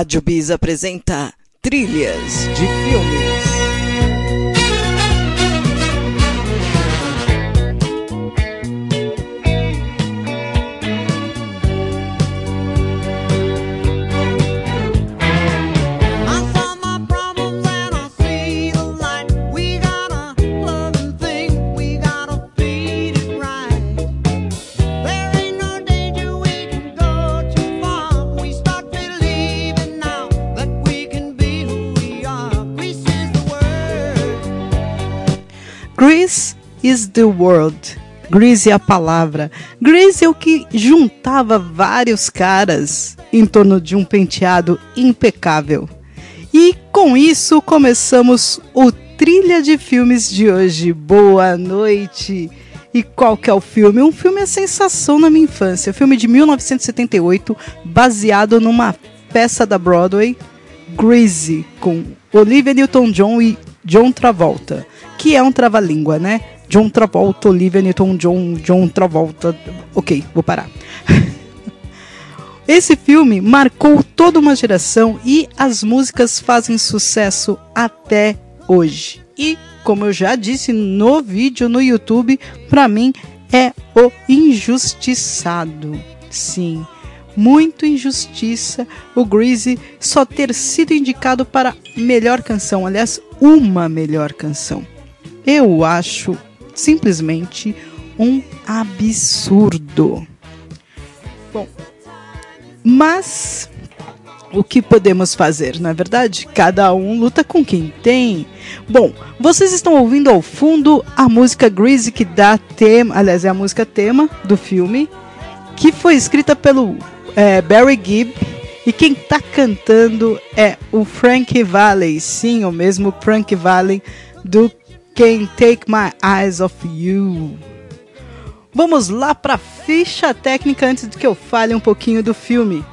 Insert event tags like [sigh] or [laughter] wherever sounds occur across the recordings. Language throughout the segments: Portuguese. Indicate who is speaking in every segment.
Speaker 1: Rádio Bis apresenta Trilhas de Filmes. Is the world. Grease é a palavra. Grease é o que juntava vários caras em torno de um penteado impecável. E com isso começamos o Trilha de Filmes de hoje. Boa noite! E qual que é o filme? Um filme é sensação na minha infância. filme de 1978, baseado numa peça da Broadway, Greasy, com Olivia Newton-John e John Travolta que é um trava-língua, né? John Travolta, Olivia Newton-John, John Travolta. Ok, vou parar. [laughs] Esse filme marcou toda uma geração e as músicas fazem sucesso até hoje. E, como eu já disse no vídeo no YouTube, para mim é o injustiçado. Sim, muito injustiça o Greasy só ter sido indicado para melhor canção, aliás, uma melhor canção. Eu acho simplesmente um absurdo. Bom, mas o que podemos fazer, não é verdade? Cada um luta com quem tem. Bom, vocês estão ouvindo ao fundo a música Greasy que dá tema, aliás, é a música tema do filme, que foi escrita pelo é, Barry Gibb e quem está cantando é o Frank Valli, sim, o mesmo Frank Valli do Can't Take My Eyes Off You. Vamos lá para ficha técnica antes de que eu fale um pouquinho do filme.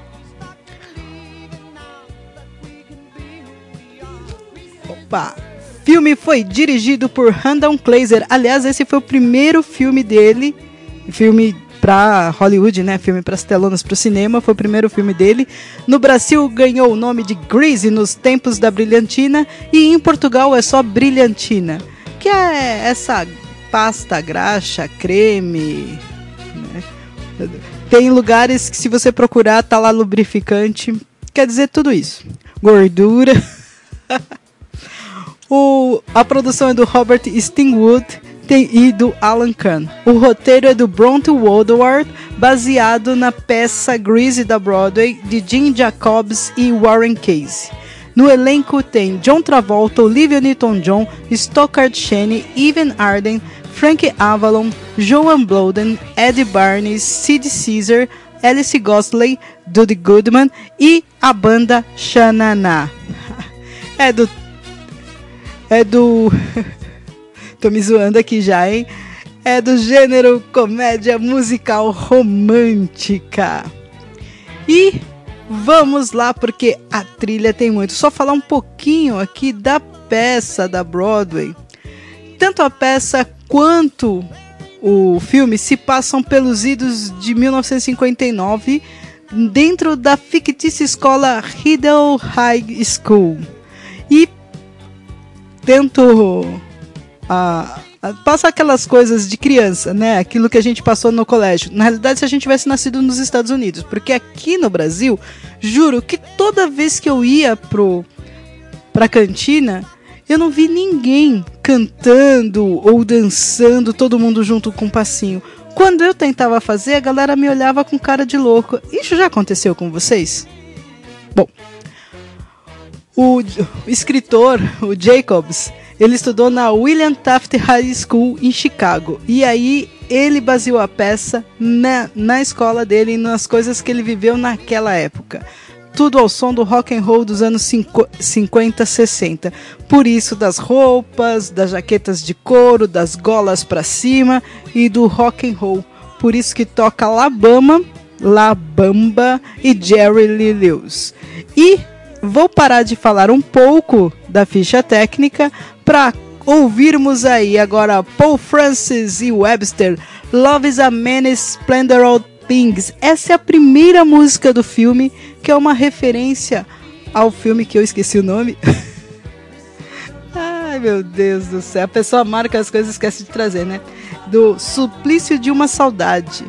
Speaker 1: Opa! Filme foi dirigido por Randall Kleiser. Aliás, esse foi o primeiro filme dele, filme para Hollywood, né? Filme para as telonas para o cinema, foi o primeiro filme dele. No Brasil ganhou o nome de Greasy nos tempos da Brilhantina e em Portugal é só Brilhantina que é essa pasta graxa, creme. Né? Tem lugares que se você procurar tá lá lubrificante, quer dizer tudo isso. Gordura. [laughs] o, a produção é do Robert Stingwood tem, e do Alan Kahn. O roteiro é do Bronte Woodward, baseado na peça Greasy da Broadway de Jim Jacobs e Warren Casey. No elenco tem John Travolta, Olivia Newton-John, Stockard Chaney, Evan Arden, Frank Avalon, Joan Bloden, Eddie Barnes, Sid Caesar, Alice Gosley, Dudy Goodman e a banda Xananá. [laughs] É do. É do. [laughs] Tô me zoando aqui já, hein? É do gênero comédia musical romântica. E Vamos lá, porque a trilha tem muito. Só falar um pouquinho aqui da peça da Broadway. Tanto a peça quanto o filme se passam pelos idos de 1959 dentro da fictícia escola Riddle High School. E tento a, passa aquelas coisas de criança, né? Aquilo que a gente passou no colégio. Na realidade, se a gente tivesse nascido nos Estados Unidos, porque aqui no Brasil, juro que toda vez que eu ia pro pra cantina, eu não vi ninguém cantando ou dançando, todo mundo junto com um passinho. Quando eu tentava fazer, a galera me olhava com cara de louco. Isso já aconteceu com vocês? Bom, o, o escritor, o Jacobs, ele estudou na William Taft High School em Chicago. E aí ele baseou a peça na, na escola dele e nas coisas que ele viveu naquela época. Tudo ao som do rock and roll dos anos 50, 60. Por isso das roupas, das jaquetas de couro, das golas para cima e do rock and roll. Por isso que toca Alabama, La Bamba e Jerry Lee Lewis. E vou parar de falar um pouco da ficha técnica para ouvirmos aí agora Paul Francis e Webster, Love is a Many Splendor of Things. Essa é a primeira música do filme, que é uma referência ao filme que eu esqueci o nome. [laughs] Ai, meu Deus do céu. A pessoa marca as coisas e esquece de trazer, né? Do Suplício de uma Saudade.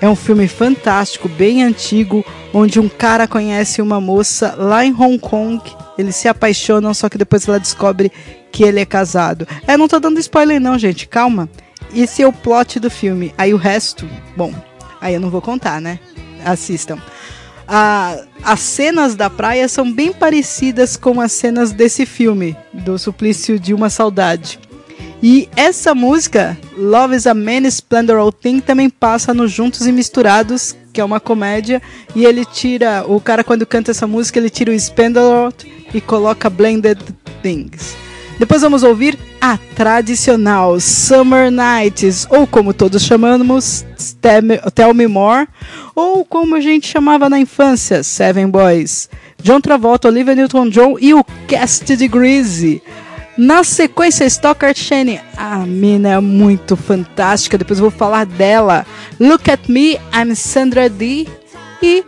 Speaker 1: É um filme fantástico, bem antigo, onde um cara conhece uma moça lá em Hong Kong. Eles se apaixonam, só que depois ela descobre que ele é casado. É, não tô dando spoiler não, gente, calma. Esse é o plot do filme. Aí o resto, bom, aí eu não vou contar, né? Assistam. Ah, as cenas da praia são bem parecidas com as cenas desse filme, do Suplício de uma Saudade. E essa música, Love is a Many Splendor Thing, também passa no Juntos e Misturados, que é uma comédia, e ele tira, o cara quando canta essa música, ele tira o Splendor e coloca Blended Things. Depois vamos ouvir a tradicional Summer Nights, ou como todos chamamos, Tell Me More, ou como a gente chamava na infância, Seven Boys. John Travolta, Olivia Newton-John e o Cast de Greasy. Na sequência, Stalker Shane. A mina é muito fantástica, depois vou falar dela. Look at Me, I'm Sandra Dee. E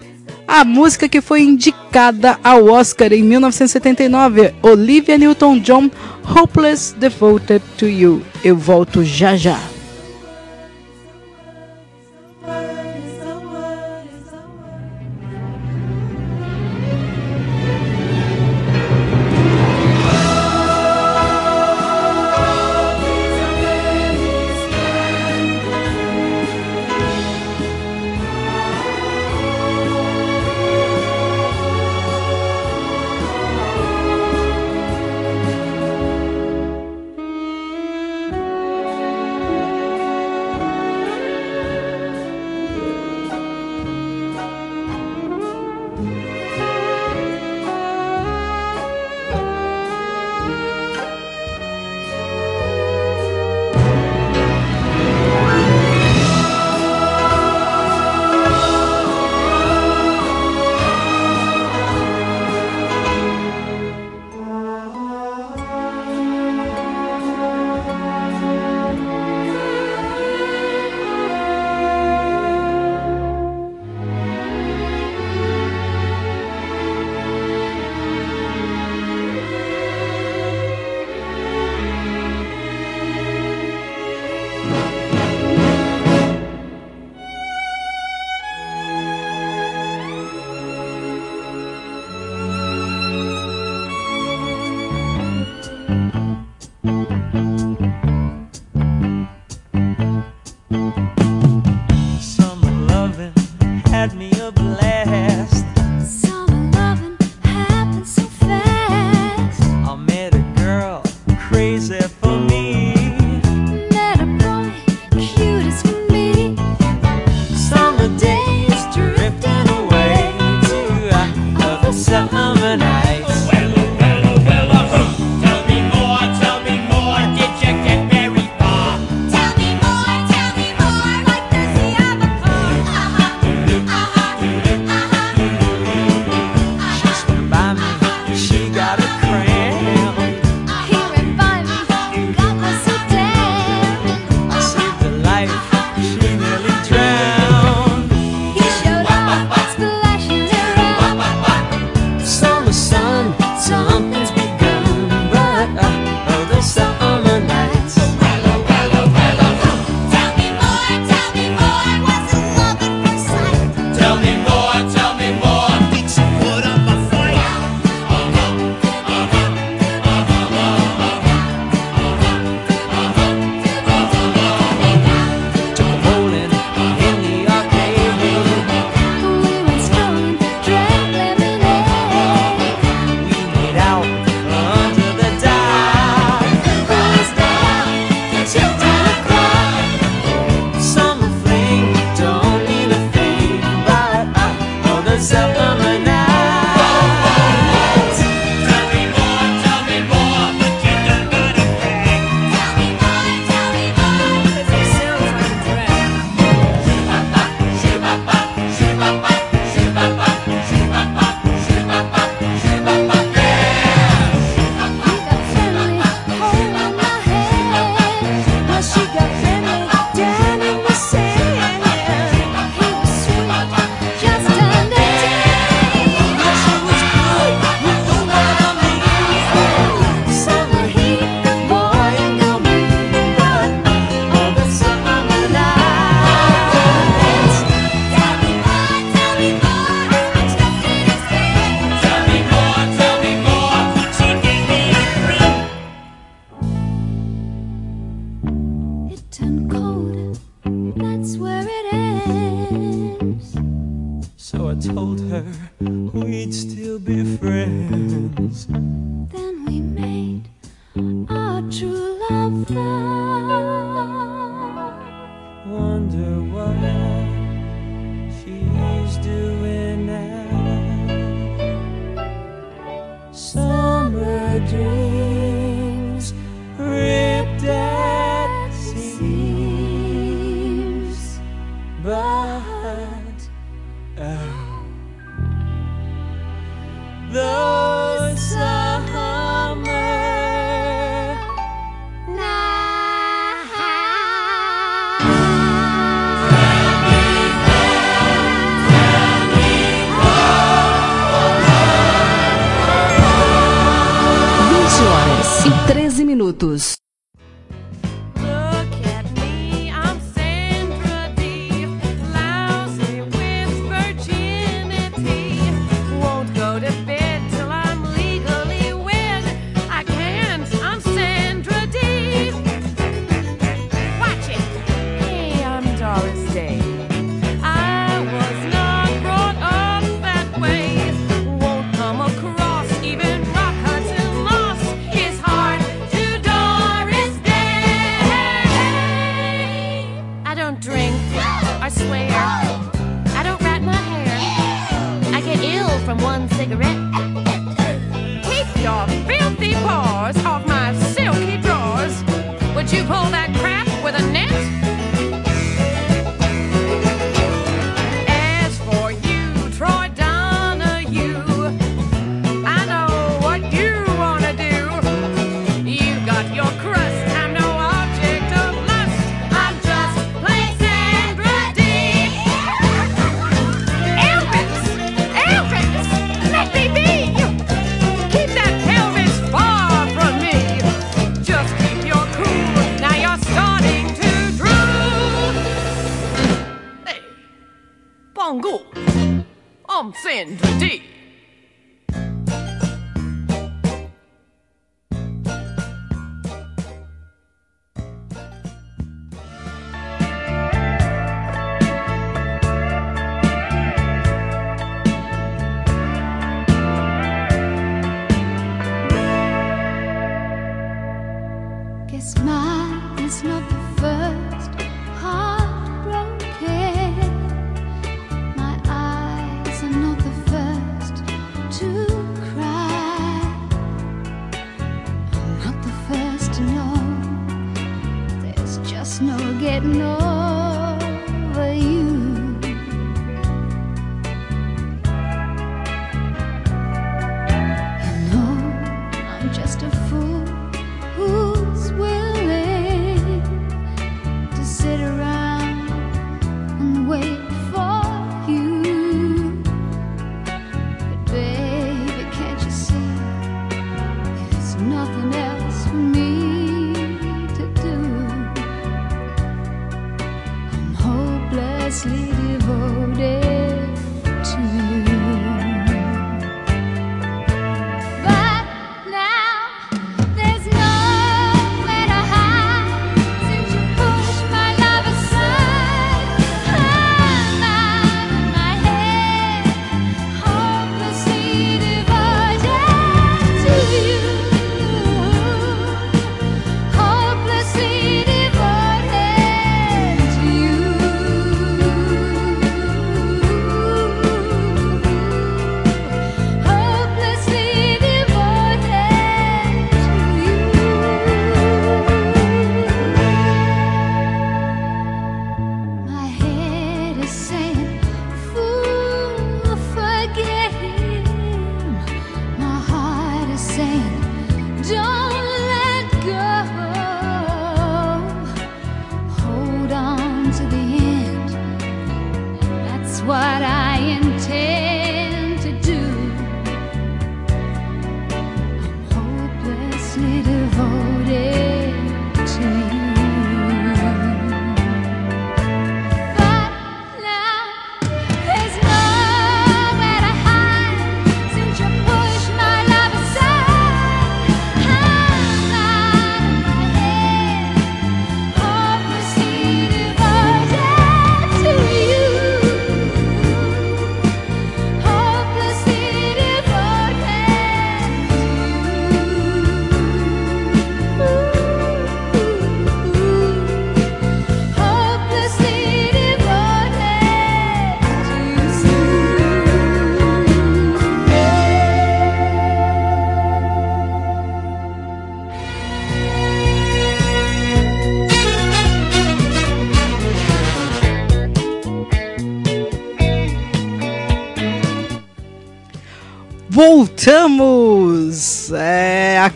Speaker 1: a música que foi indicada ao Oscar em 1979, Olivia Newton-John, Hopeless Devoted to You. Eu volto já já.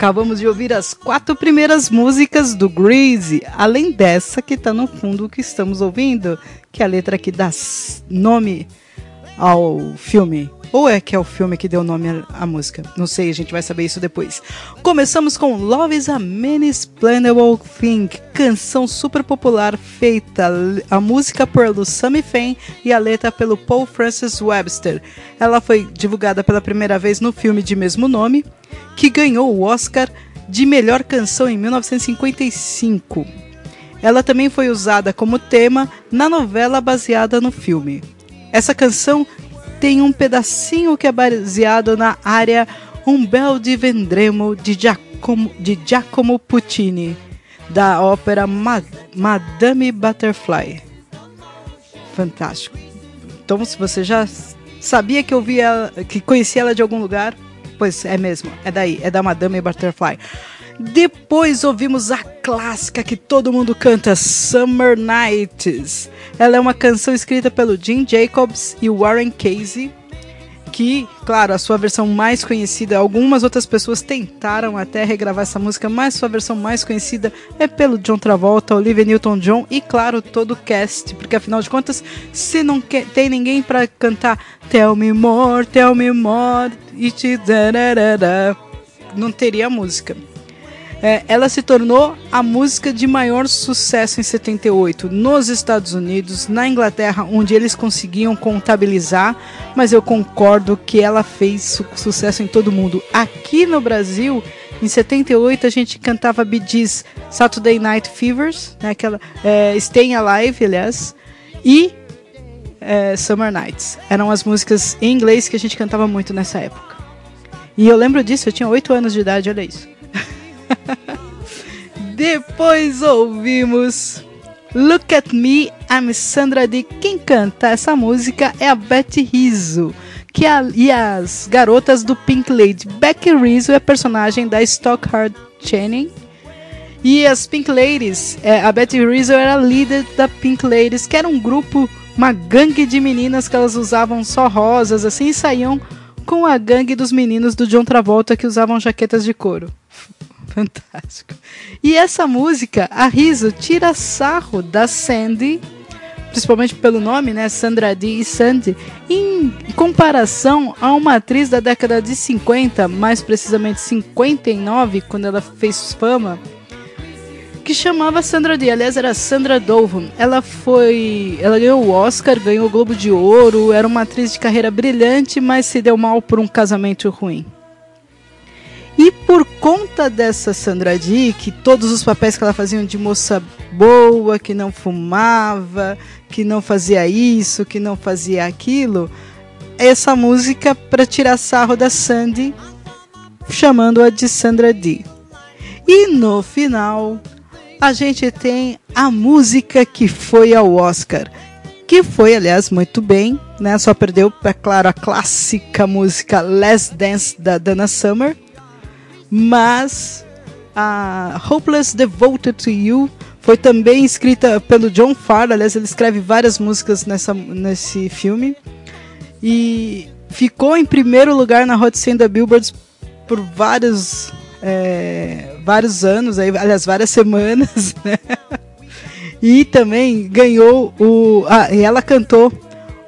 Speaker 1: Acabamos de ouvir as quatro primeiras músicas do Greasy, além dessa que tá no fundo que estamos ouvindo, que é a letra que dá nome ao filme. Ou é que é o filme que deu nome à, música? Não sei, a gente vai saber isso depois. Começamos com Love is a Inexplainable Thing, canção super popular feita a música por Lusami Fain e a letra pelo Paul Francis Webster. Ela foi divulgada pela primeira vez no filme de mesmo nome, que ganhou o Oscar de melhor canção em 1955. Ela também foi usada como tema na novela baseada no filme. Essa canção tem um pedacinho que é baseado na área Um Bel di Vendremo de Giacomo, de Giacomo Puccini, da ópera Ma- Madame Butterfly. Fantástico. Então, se você já sabia que eu vi ela, que conhecia ela de algum lugar, pois é mesmo, é daí, é da Madame Butterfly. Depois ouvimos a clássica que todo mundo canta, Summer Nights. Ela é uma canção escrita pelo Jim Jacobs e Warren Casey, que, claro, a sua versão mais conhecida, algumas outras pessoas tentaram até regravar essa música, mas sua versão mais conhecida é pelo John Travolta, Olivia Newton-John e, claro, todo o cast, porque afinal de contas, se não tem ninguém para cantar Tell Me More, Tell Me More, it da não teria música. É, ela se tornou a música de maior sucesso em 78 nos Estados Unidos, na Inglaterra, onde eles conseguiam contabilizar, mas eu concordo que ela fez su- sucesso em todo mundo. Aqui no Brasil, em 78, a gente cantava Bee Saturday Night Fevers, né, aquela, é, Staying Alive, aliás, e é, Summer Nights. Eram as músicas em inglês que a gente cantava muito nessa época. E eu lembro disso, eu tinha 8 anos de idade, olha isso. [laughs] Depois ouvimos Look at Me, I'm Sandra D. Quem canta essa música é a Betty Rizzo. Que a, e as garotas do Pink Lady. Becky Rizzo é personagem da Stockhard Channing. E as Pink Ladies, é, a Betty Rizzo era líder da Pink Ladies, que era um grupo, uma gangue de meninas que elas usavam só rosas, assim, e saíam com a gangue dos meninos do John Travolta que usavam jaquetas de couro. Fantástico. E essa música, a Rizzo tira sarro da Sandy, principalmente pelo nome, né? Sandra Dee e Sandy, em comparação a uma atriz da década de 50, mais precisamente 59, quando ela fez fama, que chamava Sandra Dee. Aliás, era Sandra Dovan. Ela foi. Ela ganhou o Oscar, ganhou o Globo de Ouro, era uma atriz de carreira brilhante, mas se deu mal por um casamento ruim. E por conta dessa Sandra Dee, que todos os papéis que ela fazia de moça boa, que não fumava, que não fazia isso, que não fazia aquilo, essa música para tirar sarro da Sandy, chamando-a de Sandra Dee. E no final, a gente tem a música que foi ao Oscar, que foi, aliás, muito bem, né? Só perdeu, é claro, a clássica música Last Dance da Dana Summer, mas a Hopeless Devoted to You foi também escrita pelo John Farr, aliás, ele escreve várias músicas nessa, nesse filme, e ficou em primeiro lugar na Hot 100 da Billboard por vários, é, vários anos, aí, aliás, várias semanas, [laughs] né? E também ganhou o. Ah, e ela cantou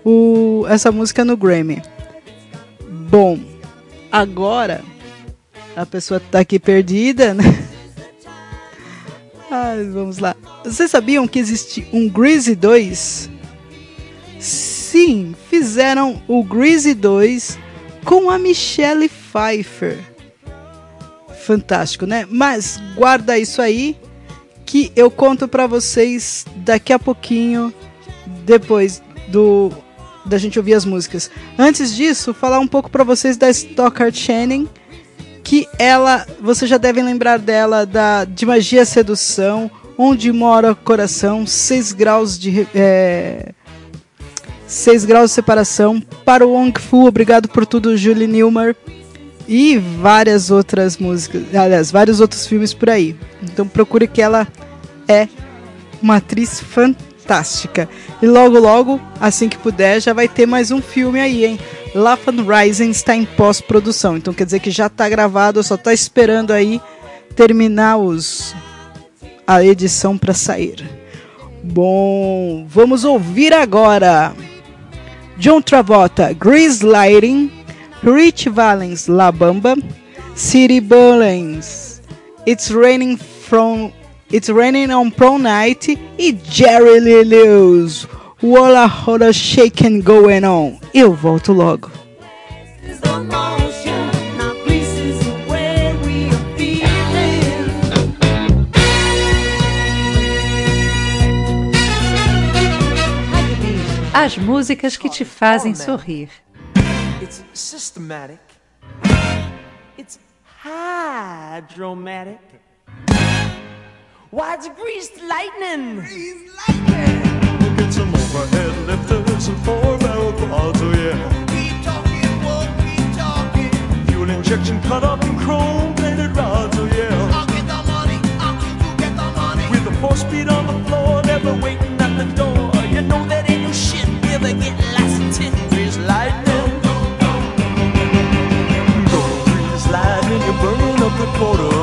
Speaker 1: o, essa música no Grammy. Bom, agora a pessoa tá aqui perdida, né? [laughs] Ai, vamos lá. Vocês sabiam que existe um Greasy 2? Sim, fizeram o Greasy 2 com a Michelle Pfeiffer. Fantástico, né? Mas guarda isso aí que eu conto pra vocês daqui a pouquinho depois do da gente ouvir as músicas. Antes disso, falar um pouco pra vocês da Stockard Channing, que ela, vocês já devem lembrar dela da de Magia Sedução, Onde Mora o Coração, 6 graus de é, 6 graus de separação, para o Wong Fu, Obrigado por Tudo, Julie Newmar e várias outras músicas, aliás, vários outros filmes por aí. Então procure que ela é uma atriz fantástica. E logo logo, assim que puder, já vai ter mais um filme aí, hein? Lafan Rising está em pós-produção, então quer dizer que já está gravado, só está esperando aí terminar os a edição para sair. Bom, vamos ouvir agora John Travolta, Grease Lighting, Rich Valens, La Bamba, City Bullens, It's Raining from It's Raining on Prom Night e Jerry Lee Lewis, Walla Holla Shaking Going On. Eu volto logo.
Speaker 2: is the motion. Now Greece is the way we are feeling.
Speaker 3: As músicas que te fazem sorrir.
Speaker 2: It's systematic. It's hydromatic. Why it's greased lightning?
Speaker 4: Get some overhead lifters and four barrel quads, oh yeah.
Speaker 5: Keep talking, won't keep talking.
Speaker 4: Fuel injection cut up in chrome plated rods, oh yeah.
Speaker 5: I'll get the money, I'll keep you get the money.
Speaker 4: With the four speed on the floor, never waiting at the door. You know that ain't no shit, never get lost in grease lightning. Go grease lightning, you're burning up the quarter mile.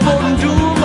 Speaker 4: more than
Speaker 6: du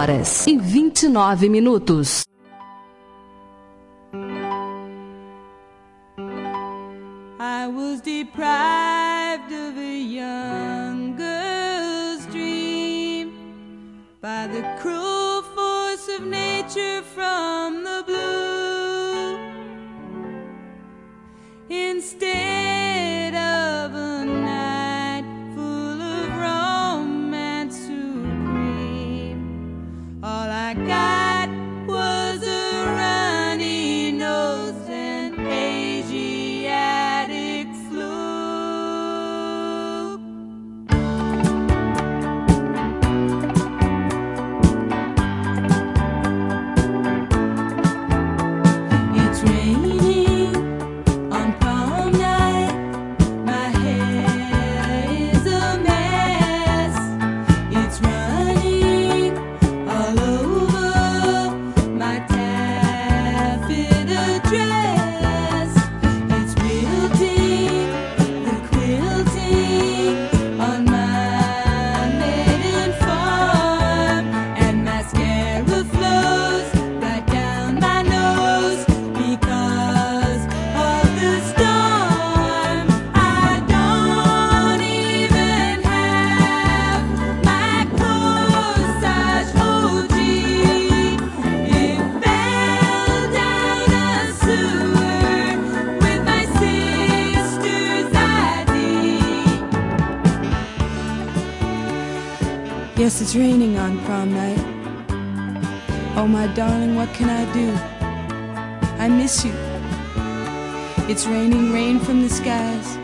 Speaker 6: horas e 29 minutos.
Speaker 4: Do? I miss you. It's raining rain from the skies,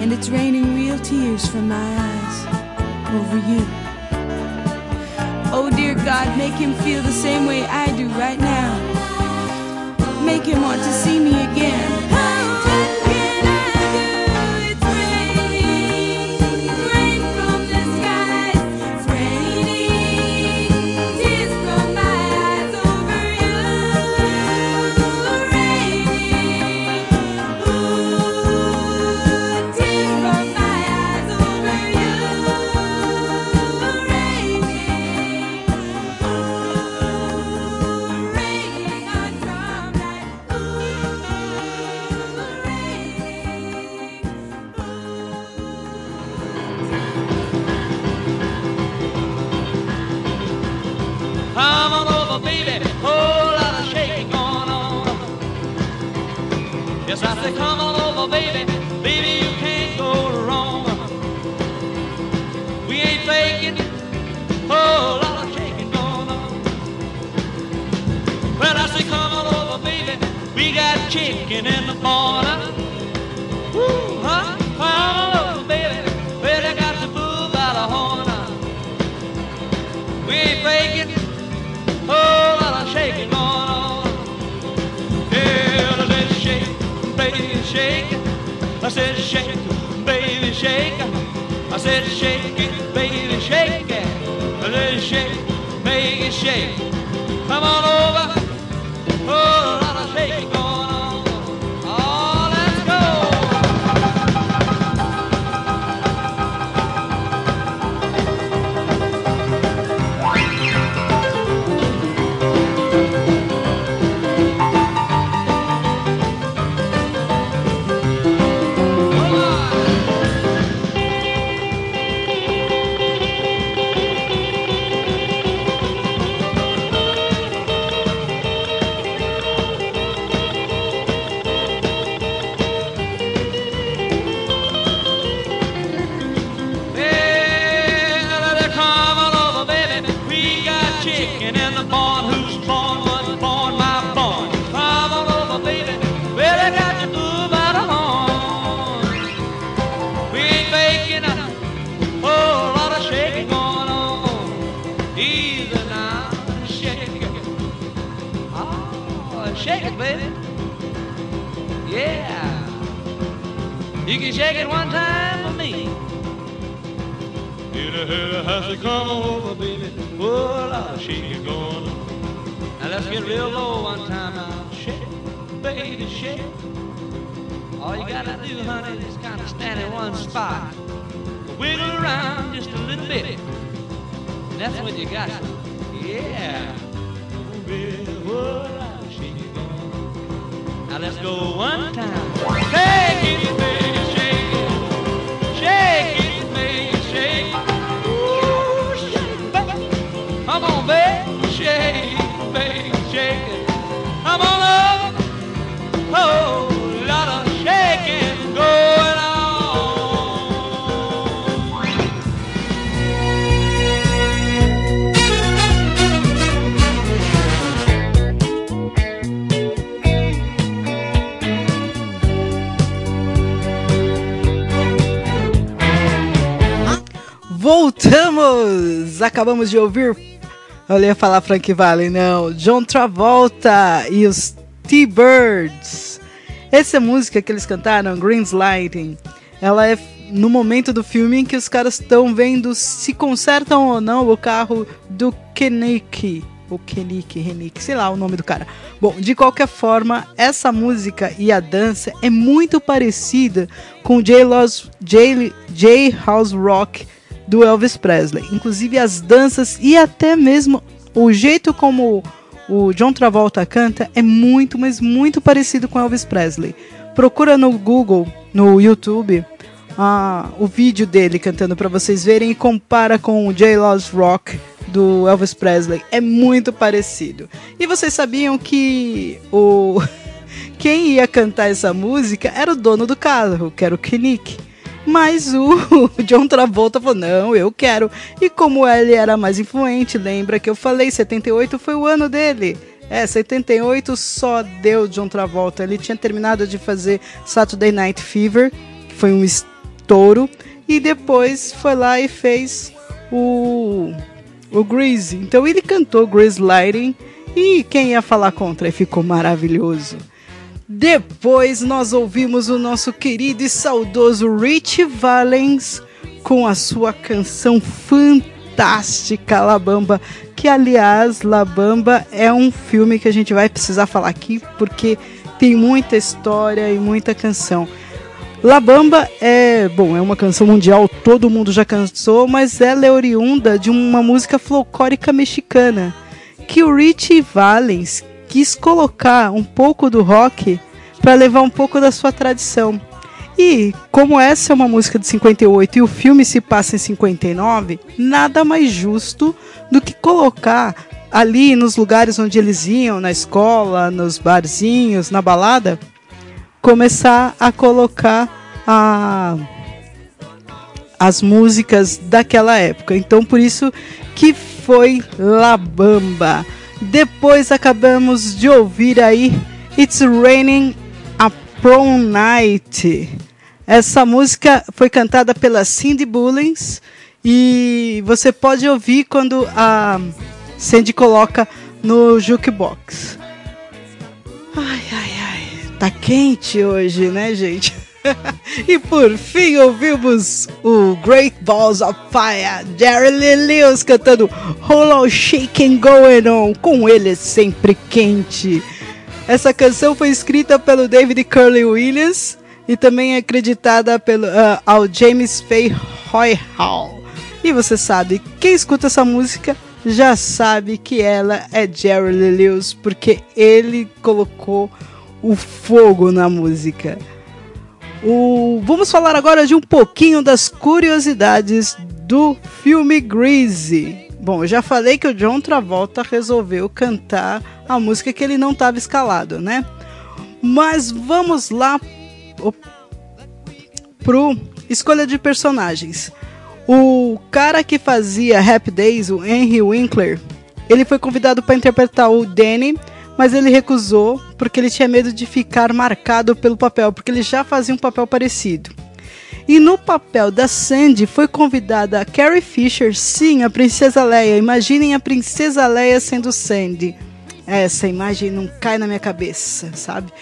Speaker 4: and it's raining real tears from my eyes over you. Oh, dear God, make him feel the same way I do right now. Make him want to see me again.
Speaker 7: In the barn. Who's born was born, my born. Come on over, baby. Well, I got you through by the horn. We ain't making a whole lot of shaking going on. Easy now, shake it. Oh, shake it, baby. Yeah. You can shake it one time for me. A hurry, has to come over, baby. A lot of shaking going on. Now let's get real low one time now. Shake, baby, shake. All you gotta do, honey, is kind of stand in one spot. Wiggle around just a little bit. And that's what you got. Yeah. Well, shake it on. Now let's go one time. Shake it,
Speaker 1: Acabamos de ouvir. Eu ia falar Frank Valley, não. John Travolta e os T-Birds. Essa música que eles cantaram, Green's Lighting, ela é no momento do filme em que os caras estão vendo se consertam ou não o carro do Kenick. O Kenick, Renick, sei lá o nome do cara. Bom, de qualquer forma, essa música e a dança é muito parecida com J-House J, J House Rock do Elvis Presley. Inclusive as danças e até mesmo o jeito como o John Travolta canta é muito, mas muito parecido com Elvis Presley. Procura no Google, no YouTube, ah, o vídeo dele cantando para vocês verem e compara com o J-Love's Rock do Elvis Presley. É muito parecido. E vocês sabiam que o [laughs] quem ia cantar essa música era o dono do carro, que era o Kenick. Mas o [laughs] John Travolta falou: não, eu quero. E como ele era mais influente, lembra que eu falei: 78 foi o ano dele. É, 78 só deu John Travolta. Ele tinha terminado de fazer Saturday Night Fever, que foi um estouro. E depois foi lá e fez o, o Grease. Então ele cantou Grease Lighting. E quem ia falar contra? E ficou maravilhoso. Depois nós ouvimos o nosso querido e saudoso Rich Valens com a sua canção fantástica La Bamba, que aliás La Bamba é um filme que a gente vai precisar falar aqui porque tem muita história e muita canção. La Bamba é, bom, é uma canção mundial, todo mundo já cansou, mas ela é oriunda de uma música folclórica mexicana que o Rich Valens quis colocar um pouco do rock para levar um pouco da sua tradição. E como essa é uma música de 58 e o filme se passa em 59, nada mais justo do que colocar ali nos lugares onde eles iam, na escola, nos barzinhos, na balada, começar a colocar a, as músicas daquela época. Então por isso que foi La Bamba. Depois acabamos de ouvir aí It's Raining a Prom Night. Essa música foi cantada pela Cindy Bullens e você pode ouvir quando a Cindy coloca no jukebox. Ai, ai, ai. Tá quente hoje, né, gente? [laughs] e por fim ouvimos o Great Balls of Fire, Jerry Lee Lewis cantando Hold On Shaking Going On, com ele sempre quente. Essa canção foi escrita pelo David Curley Williams e também é acreditada pelo, ah, ao James Fay Roy Hall. E você sabe, quem escuta essa música já sabe que ela é Jerry Lee Lewis, porque ele colocou o fogo na música. O- Vamos falar agora de um pouquinho das curiosidades do filme Greasy. Bom, eu já falei que o John Travolta resolveu cantar a música que ele não estava escalado, né? Mas vamos lá pro escolha de personagens. O cara que fazia Happy Days, o Henry Winkler, ele foi convidado para interpretar o Danny, mas ele recusou porque ele tinha medo de ficar marcado pelo papel, porque ele já fazia um papel parecido. E no papel da Sandy foi convidada a Carrie Fisher, sim, a Princesa Leia. Imaginem a Princesa Leia sendo Sandy. Essa imagem não cai na minha cabeça, sabe?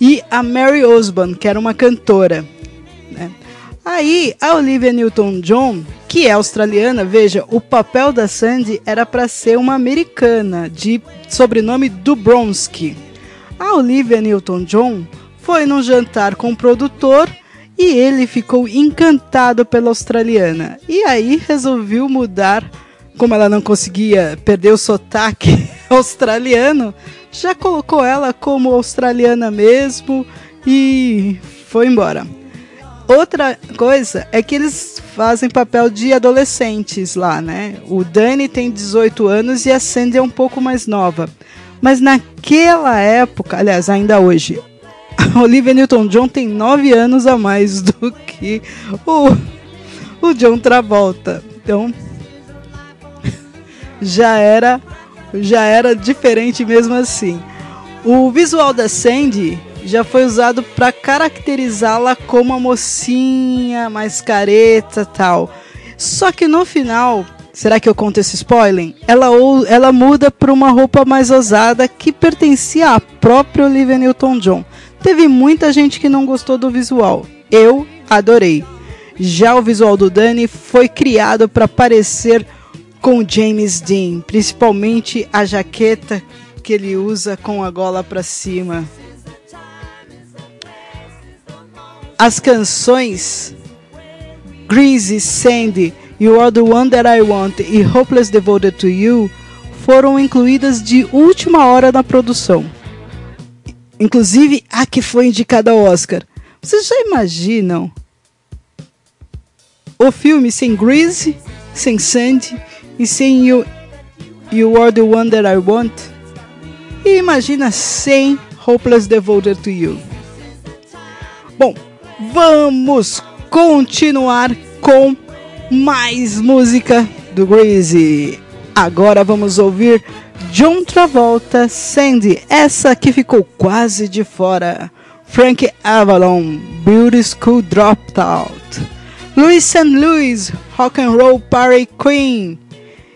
Speaker 1: E a Mary Osborne, que era uma cantora. né? Aí, a Olivia Newton-John, que é australiana, veja, o papel da Sandy era para ser uma americana, de sobrenome Dubronsky. A Olivia Newton-John foi num jantar com o produtor e ele ficou encantado pela australiana. E aí resolveu mudar como ela não conseguia perder o sotaque [laughs] australiano, já colocou ela como australiana mesmo e foi embora. Outra coisa é que eles fazem papel de adolescentes lá, né? O Dani tem 18 anos e a Sandy é um pouco mais nova. Mas naquela época, aliás, ainda hoje, a [laughs] Olivia Newton-John tem 9 anos a mais do que o, o John Travolta. Então, [laughs] já era já era diferente mesmo assim. O visual da Sandy já foi usado para caracterizá-la como uma mocinha mais careta tal. Só que no final, será que eu conto esse spoiler? Ela, ou- ela muda para uma roupa mais ousada que pertencia à própria Olivia Newton-John. Teve muita gente que não gostou do visual. Eu adorei. Já o visual do Danny foi criado para parecer com James Dean, principalmente a jaqueta que ele usa com a gola para cima. As canções Greasy, Sandy, You Are the One That I Want e Hopeless Devoted to You foram incluídas de última hora na produção. Inclusive a que foi indicada ao Oscar. Vocês já imaginam o filme sem Greasy, sem Sandy e sem You, you Are the One That I Want? E imagina sem Hopeless Devoted to You. Bom, vamos continuar com mais música do Greasy. Agora vamos ouvir John Travolta, Sandy, essa que ficou quase de fora. Frank Avalon, Beauty School Dropout. Louis St. Louis, Rock and Roll Party Queen.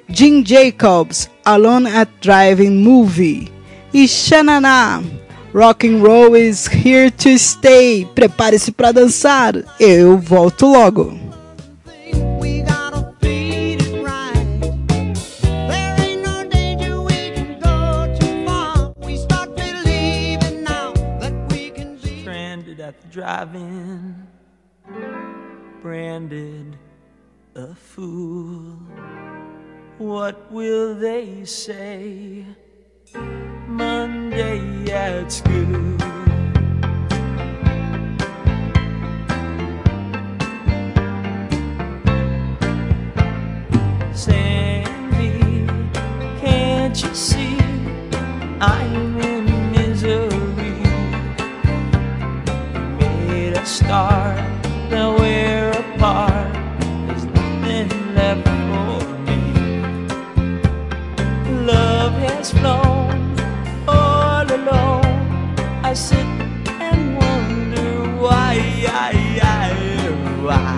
Speaker 1: Jim Jacobs, Alone at Driving Movie. E Xananá, Rock and roll is here to stay. Prepare-se para dançar. Eu volto logo.
Speaker 7: driving, branded a fool. What will they say? Monday at school? Sandy, can't you see I'm in misery? made a start. Now we're apart. There's nothing left for me. Love has flown why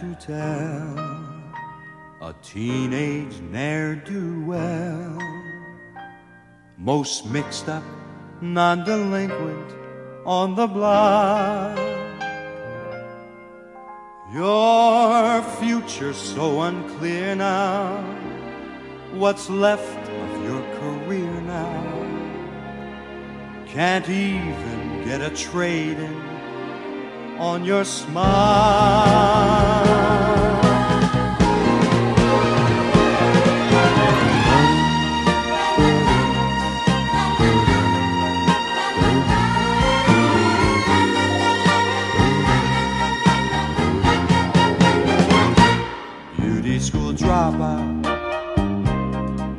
Speaker 8: to tell. A teenage ne'er do well. Most mixed up, non delinquent on the block. Your future so unclear now. What's left of your career now? Can't even get a trade in on your smile. Beauty school dropout,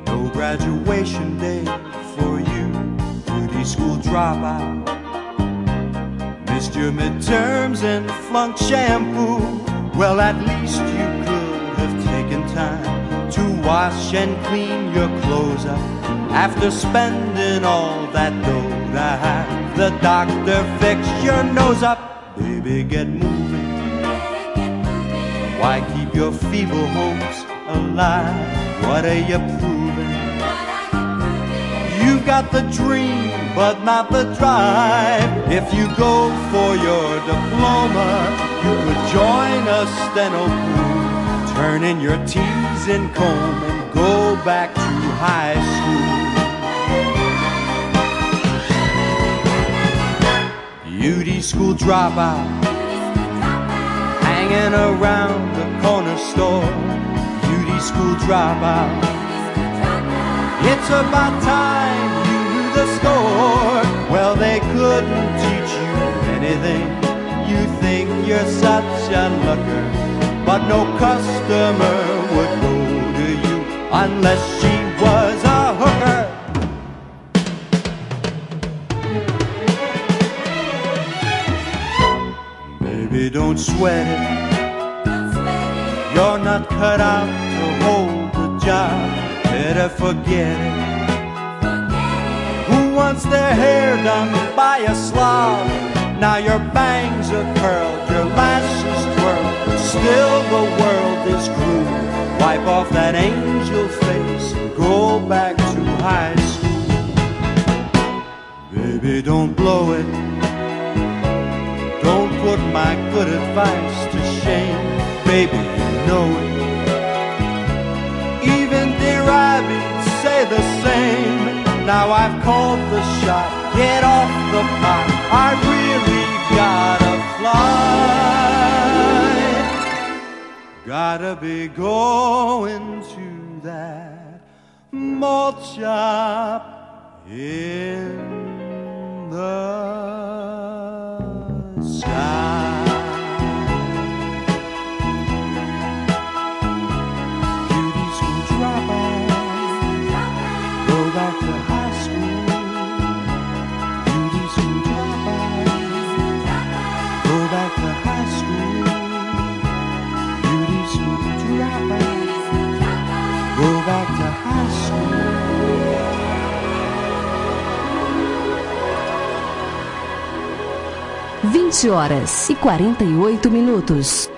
Speaker 8: no graduation day for you. Beauty school dropout, missed your midterms and flunked shampoo. Well, at least you could have taken time to wash and clean your clothes up after spending all that dough to have the doctor fix your nose up. Baby, get moving. Why keep your feeble hopes alive? What are you proving? You've got the dream, but not the drive. If you go for your diploma, you could join a steno oh, crew, turn in your T's and comb, and go back to high school. Beauty school dropout hanging around the corner store. Beauty school dropout. It's about time you knew the score. Well, they couldn't teach you anything. You think you're such a looker, but no customer would go to you unless she was a hooker. Baby, don't sweat it. You're not cut out to hold the job. Better forget it. Who wants their hair done by a slob? Now your bangs are curled, your lashes twirl. Still the world is cruel. Wipe off that angel face and go back to high school. Baby, don't blow it. Don't put my good advice to shame, baby, you know it. Abby'd the same. Now I've called the shot, get off the pot. I really gotta fly. Gotta be going to that malt shop in the
Speaker 6: 20 horas e 48 minutos.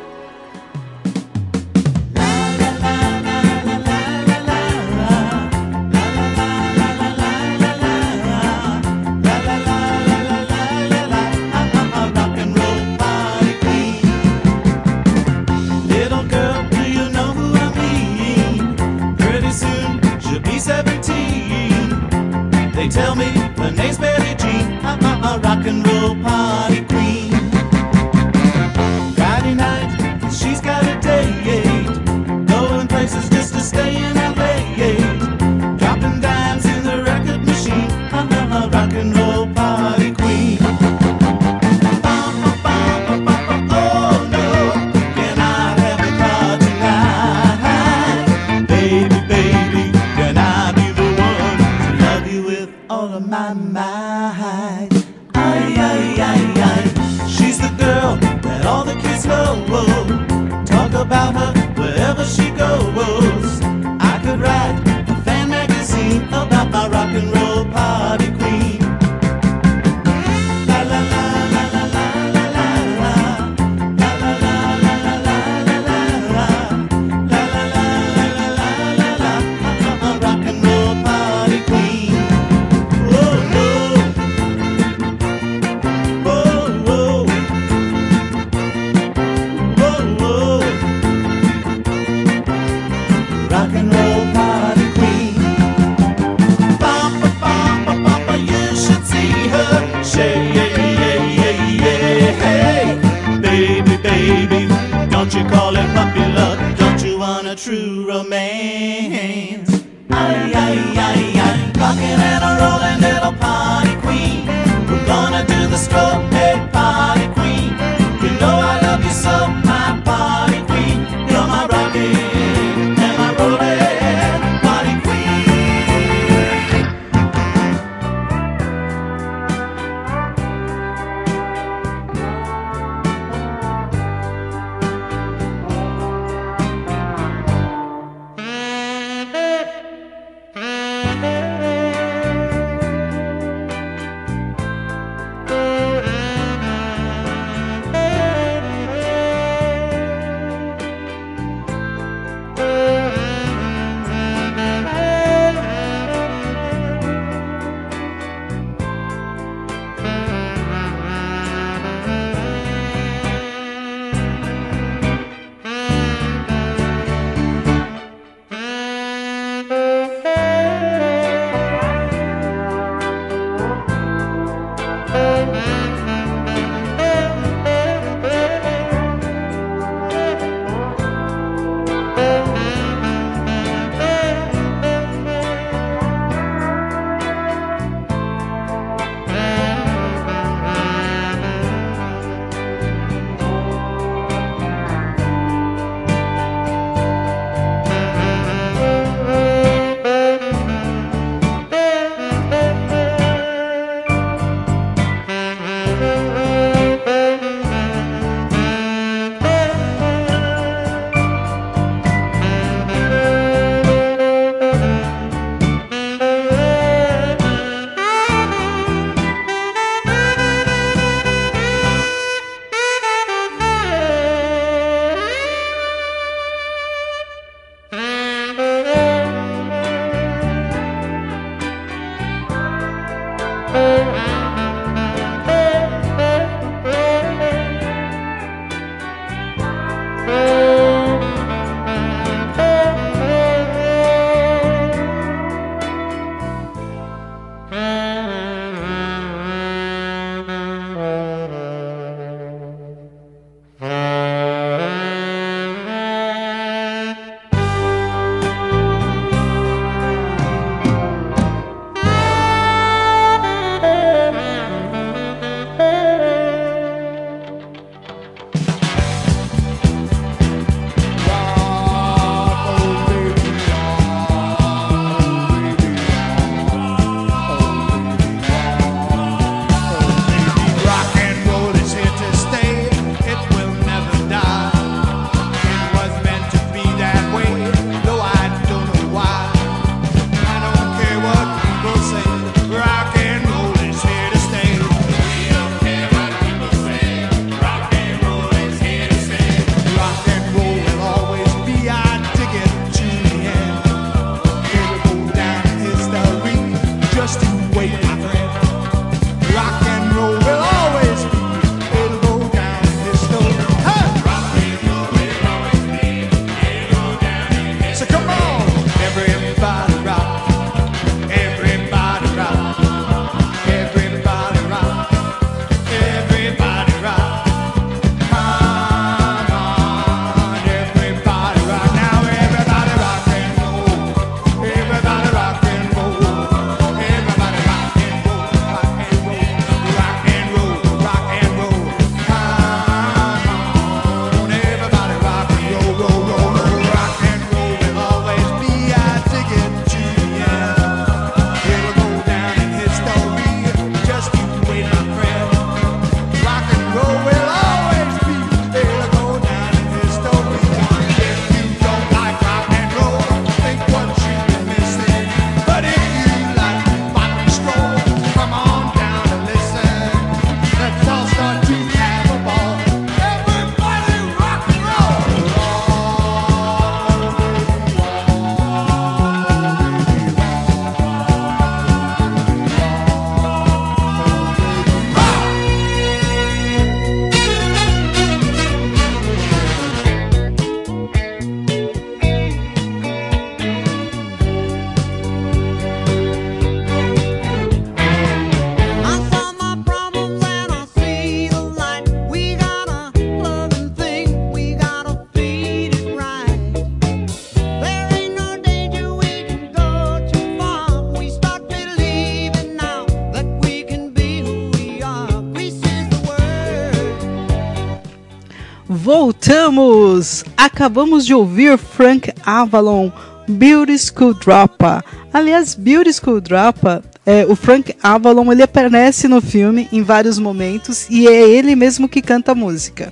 Speaker 1: Acabamos de ouvir Frank Avalon, Beauty School Dropa. Aliás, Beauty School Dropa, é, o Frank Avalon ele aparece no filme em vários momentos e é ele mesmo que canta a música.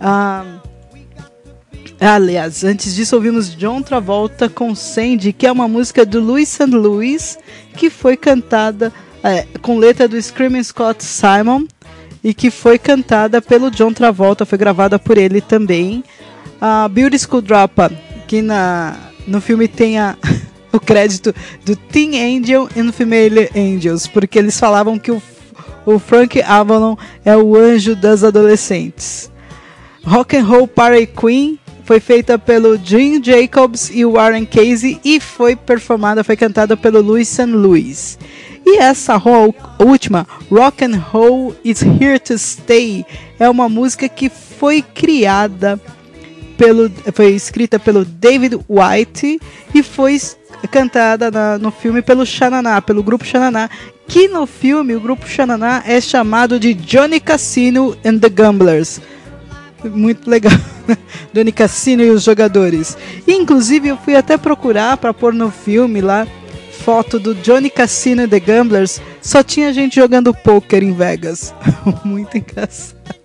Speaker 1: Ah, aliás, antes disso ouvimos John Travolta com Sandy, que é uma música do Louis St. Louis, que foi cantada é, com letra do Screaming Scott Simon e que foi cantada pelo John Travolta, foi gravada por ele também. A Beauty School Dropa, que na, no filme tem a, [laughs] o crédito do Teen Angel e Female Angels, porque eles falavam que o, o Frank Avalon é o anjo das adolescentes. Rock and Roll Party Queen foi feita pelo Jim Jacobs e Warren Casey e foi performada, foi cantada pelo Louis St. Louis. E essa ro- última, Rock and Roll is Here to Stay, é uma música que foi criada pelo, foi escrita pelo David White e foi cantada na- no filme pelo Xananá, pelo grupo Xananá, que no filme o grupo Xananá é chamado de Johnny Cassino and the Gamblers. Muito legal. [laughs] Johnny Cassino e os jogadores. E, inclusive eu fui até procurar para pôr no filme lá foto do Johnny Cassino e The Gamblers. Só tinha gente jogando poker em Vegas. [laughs] Muito engraçado.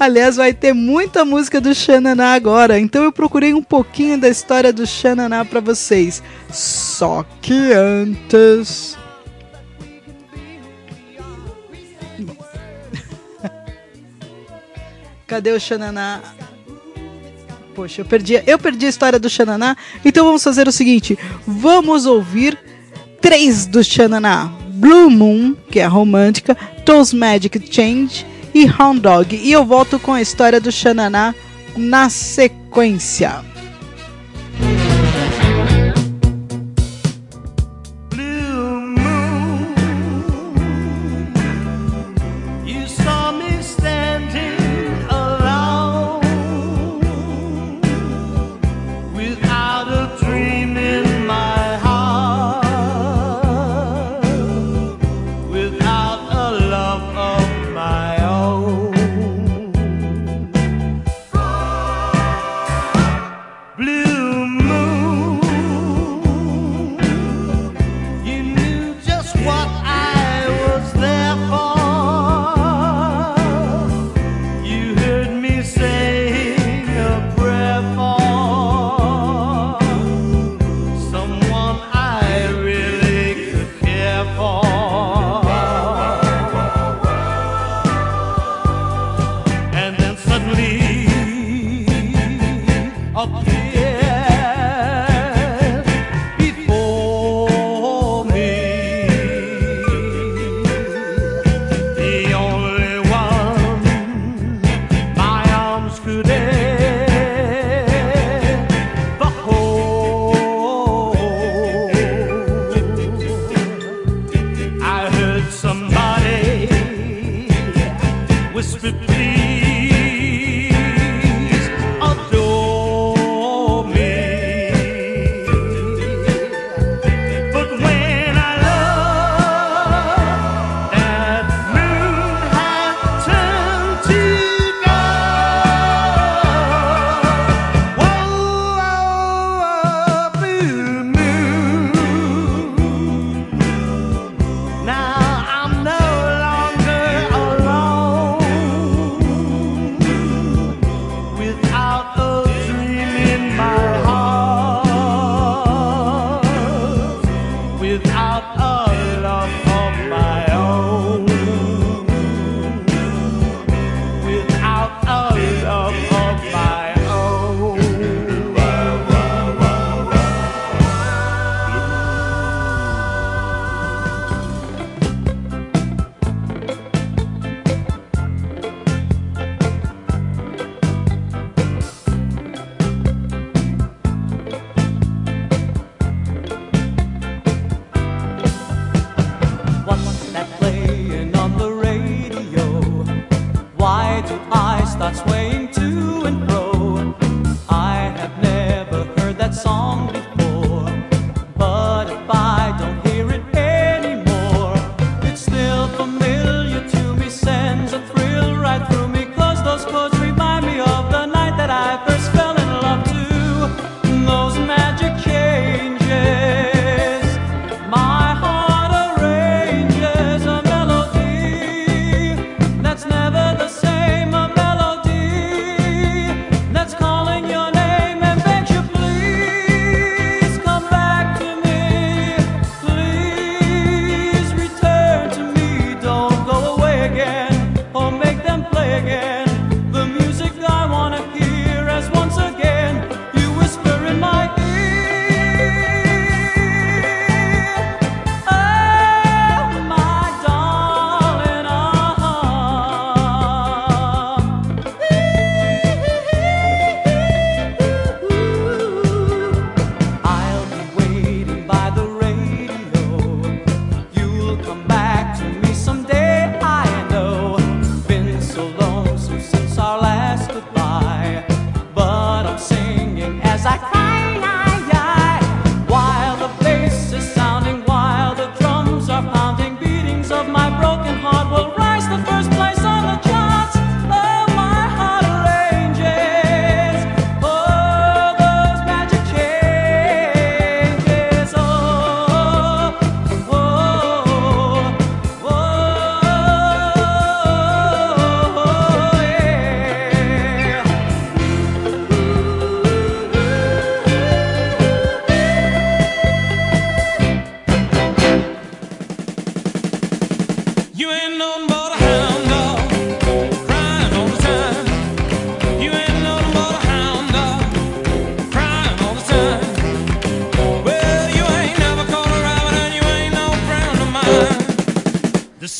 Speaker 1: Aliás, vai ter muita música do Xananá agora, então eu procurei um pouquinho da história do Xananá para vocês. Só que antes. [laughs] Cadê o Xananá? Poxa, eu perdi, eu perdi a história do Xananá. Então vamos fazer o seguinte: vamos ouvir três do Xananá: Blue Moon, que é romântica, Toast Magic Change e Hound Dog. E eu volto com a história do Xananá na sequência.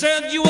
Speaker 9: said you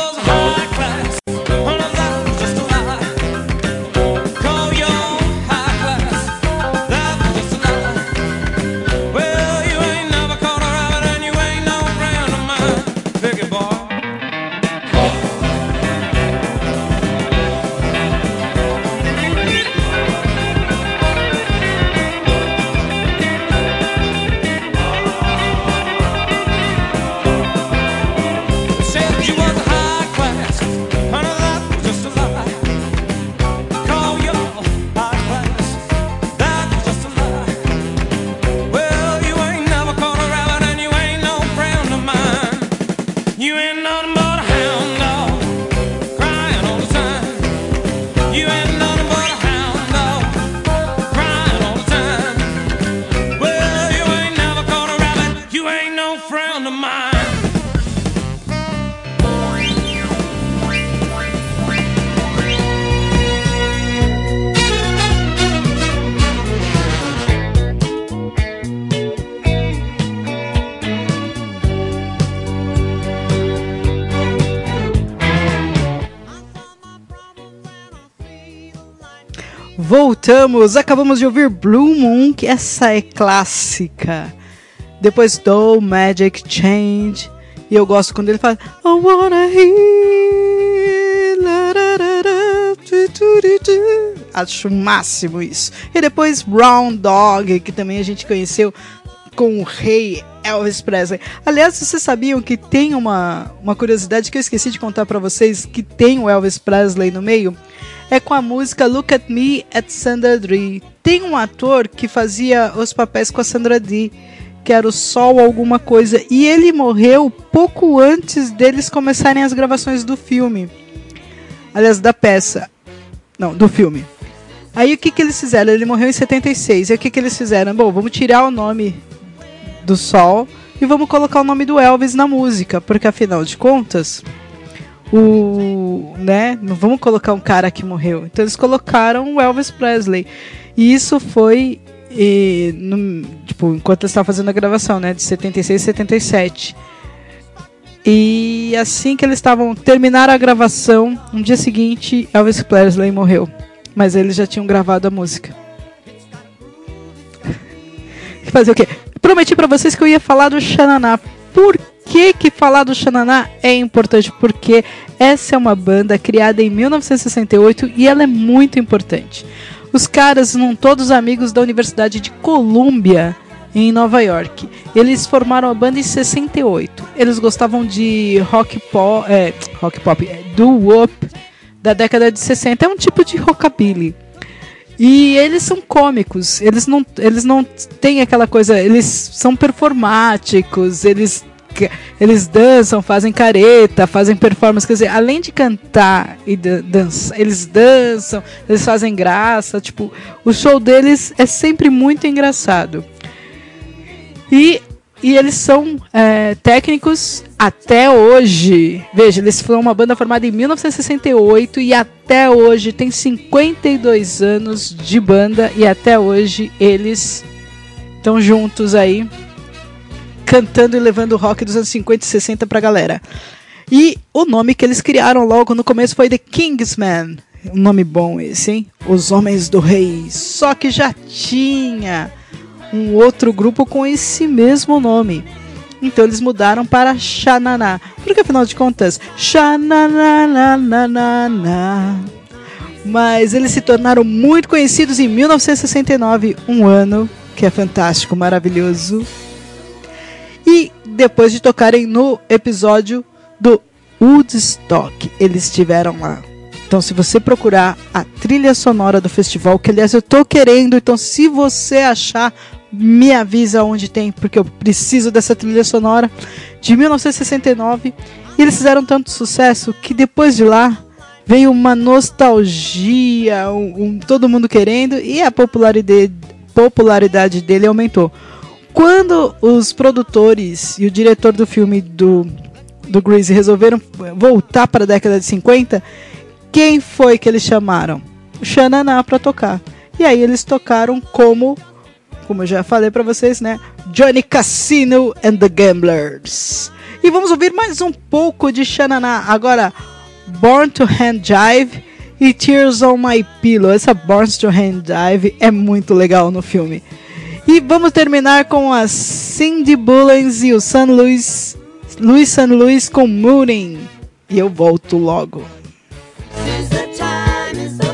Speaker 1: Acabamos de ouvir Blue Moon, que essa é clássica. Depois Do Magic Change. E eu gosto quando ele fala I wanna hear, la, ra, ra, tu, tu, tu. Acho o máximo isso. E depois Brown Dog, que também a gente conheceu com o rei Elvis Presley. Aliás, vocês sabiam que tem uma, uma curiosidade que eu esqueci de contar pra vocês, que tem o Elvis Presley no meio? É com a música Look at Me at Sandra Dee. Tem um ator que fazia os papéis com a Sandra Dee, que era o Sol alguma coisa, e ele morreu pouco antes deles começarem as gravações do filme. Aliás, da peça. Não, do filme. Aí o que, que eles fizeram? Ele morreu em 76. E o que, que eles fizeram? Bom, vamos tirar o nome do Sol e vamos colocar o nome do Elvis na música, porque afinal de contas, o, né, não vamos colocar um cara que morreu. Então eles colocaram o Elvis Presley. E isso foi e, no- tipo, enquanto eles estavam fazendo a gravação, né, de 76 e 77. E assim que eles estavam terminaram a gravação, no dia seguinte, Elvis Presley morreu. Mas eles já tinham gravado a música. [laughs] Fazer o quê? Prometi pra vocês que eu ia falar do Xananá. Por que que falar do Xananá é importante? Porque essa é uma banda criada em 1968 e ela é muito importante. Os caras são todos amigos da Universidade de Columbia, em Nova York. Eles formaram a banda em 68. Eles gostavam de rock pop, é, rock pop, é, doo-wop da década de 60. É um tipo de rockabilly. E eles são cômicos, eles não, eles não têm aquela coisa, eles são performáticos, eles, eles dançam, fazem careta, fazem performance, quer dizer, além de cantar e dan- dançar, eles dançam, eles fazem graça, tipo, o show deles é sempre muito engraçado. E, e eles são é, técnicos até hoje. Veja, eles foram uma banda formada em 1968 e até hoje tem 52 anos de banda e até hoje eles estão juntos aí cantando e levando rock dos anos 50 e 60 pra galera. E o nome que eles criaram logo no começo foi The Kingsmen. Um nome bom esse, hein? Os Homens do Rei. Só que já tinha um outro grupo com esse mesmo nome. Então eles mudaram para Xananá. Porque afinal de contas, Xananana. Mas eles se tornaram muito conhecidos em 1969, um ano que é fantástico, maravilhoso. E depois de tocarem no episódio do Woodstock, eles estiveram lá. Então, se você procurar a trilha sonora do festival, que aliás eu tô querendo, então se você achar, me avisa onde tem, porque eu preciso dessa trilha sonora de 1969. E eles fizeram tanto sucesso que depois de lá veio uma nostalgia, um, um- todo mundo querendo e a popularidade, popularidade dele aumentou. Quando os produtores e o diretor do filme do, do Grease resolveram voltar para a década de 50, quem foi que eles chamaram? Xananá para tocar. E aí eles tocaram como, como eu já falei para vocês, né? Johnny Cassino and the Gamblers. E vamos ouvir mais um pouco de Xananá. Agora, Born to Hand Jive e Tears on My Pillow. Essa Born to Hand Jive é muito legal no filme. E vamos terminar com a Cindy Bullens e o San Luis, Luis San Luis com Mooning. E eu volto logo.
Speaker 10: Is the time, is the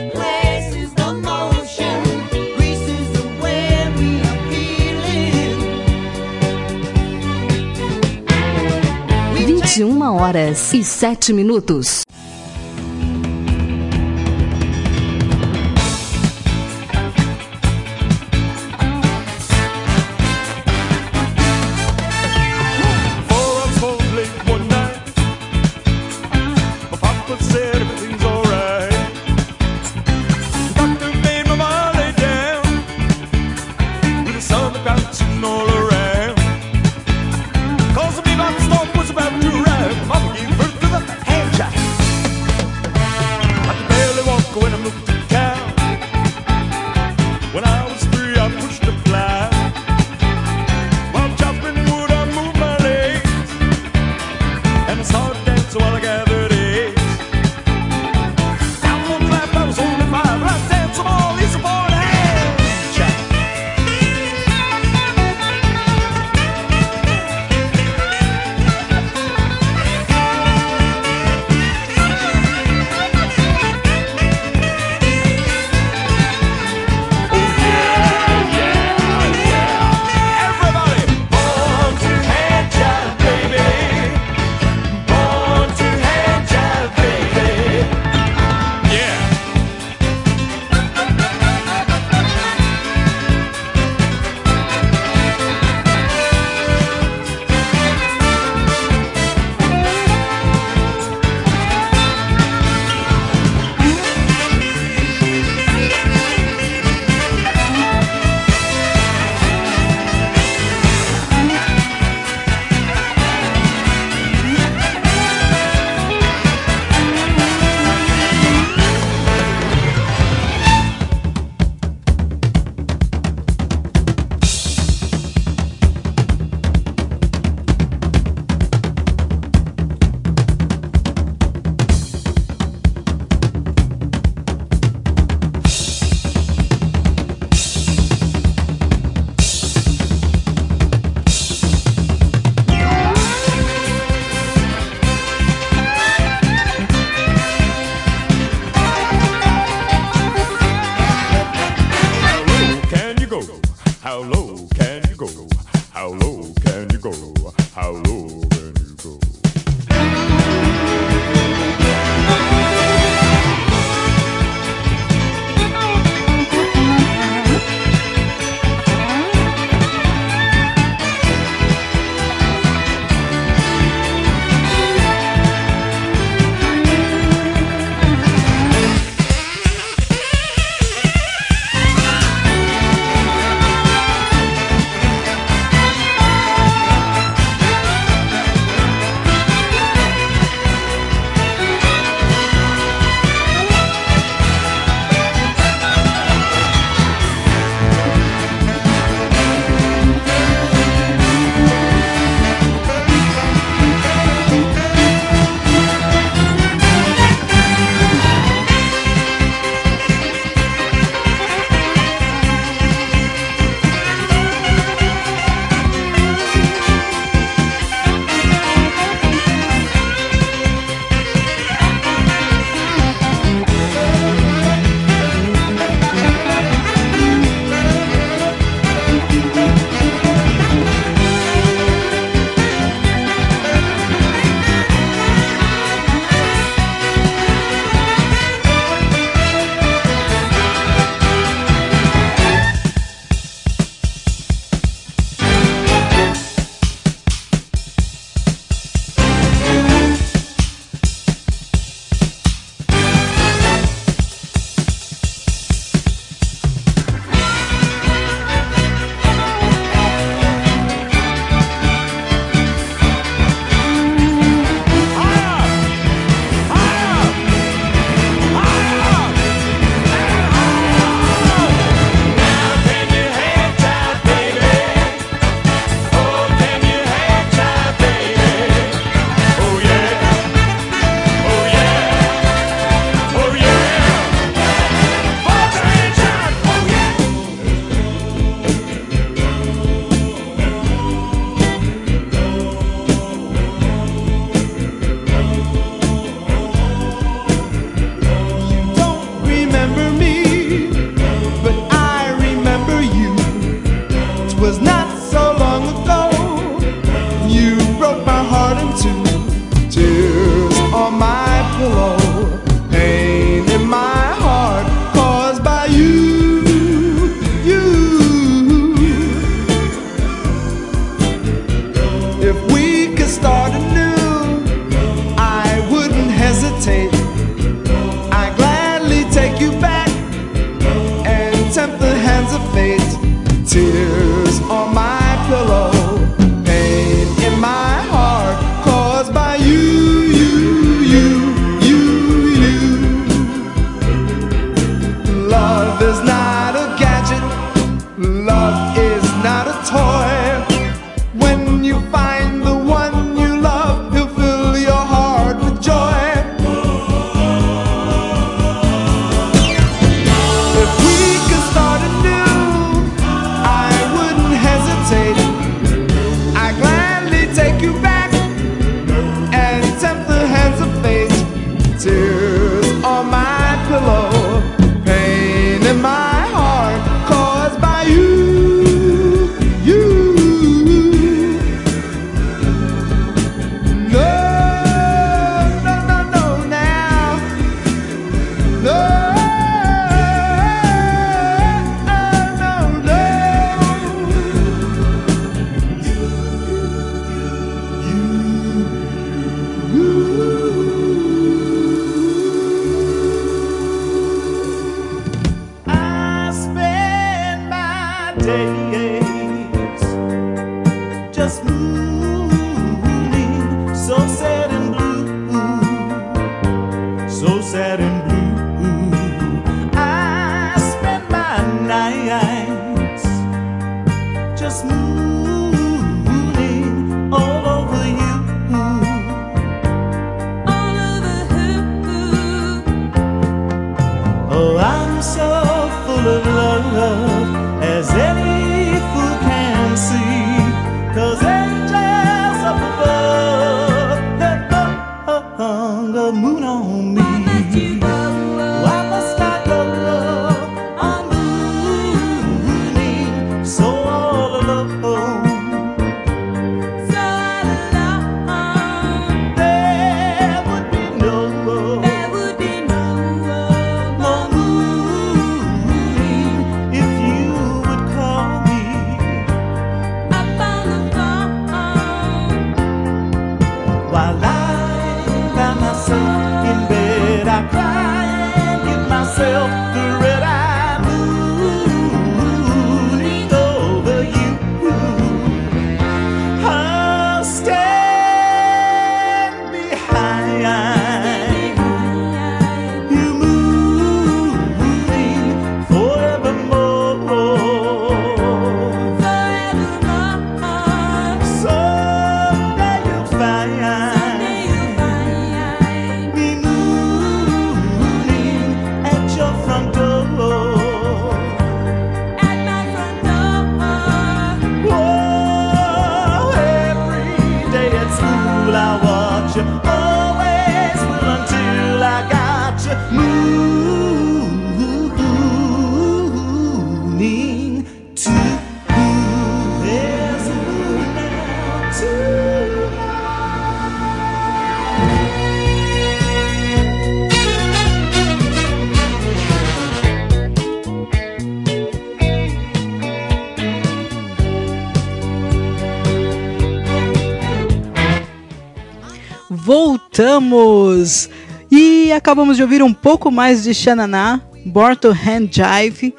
Speaker 1: Voltamos! E acabamos de ouvir um pouco mais de Xananá, Born to Hand Jive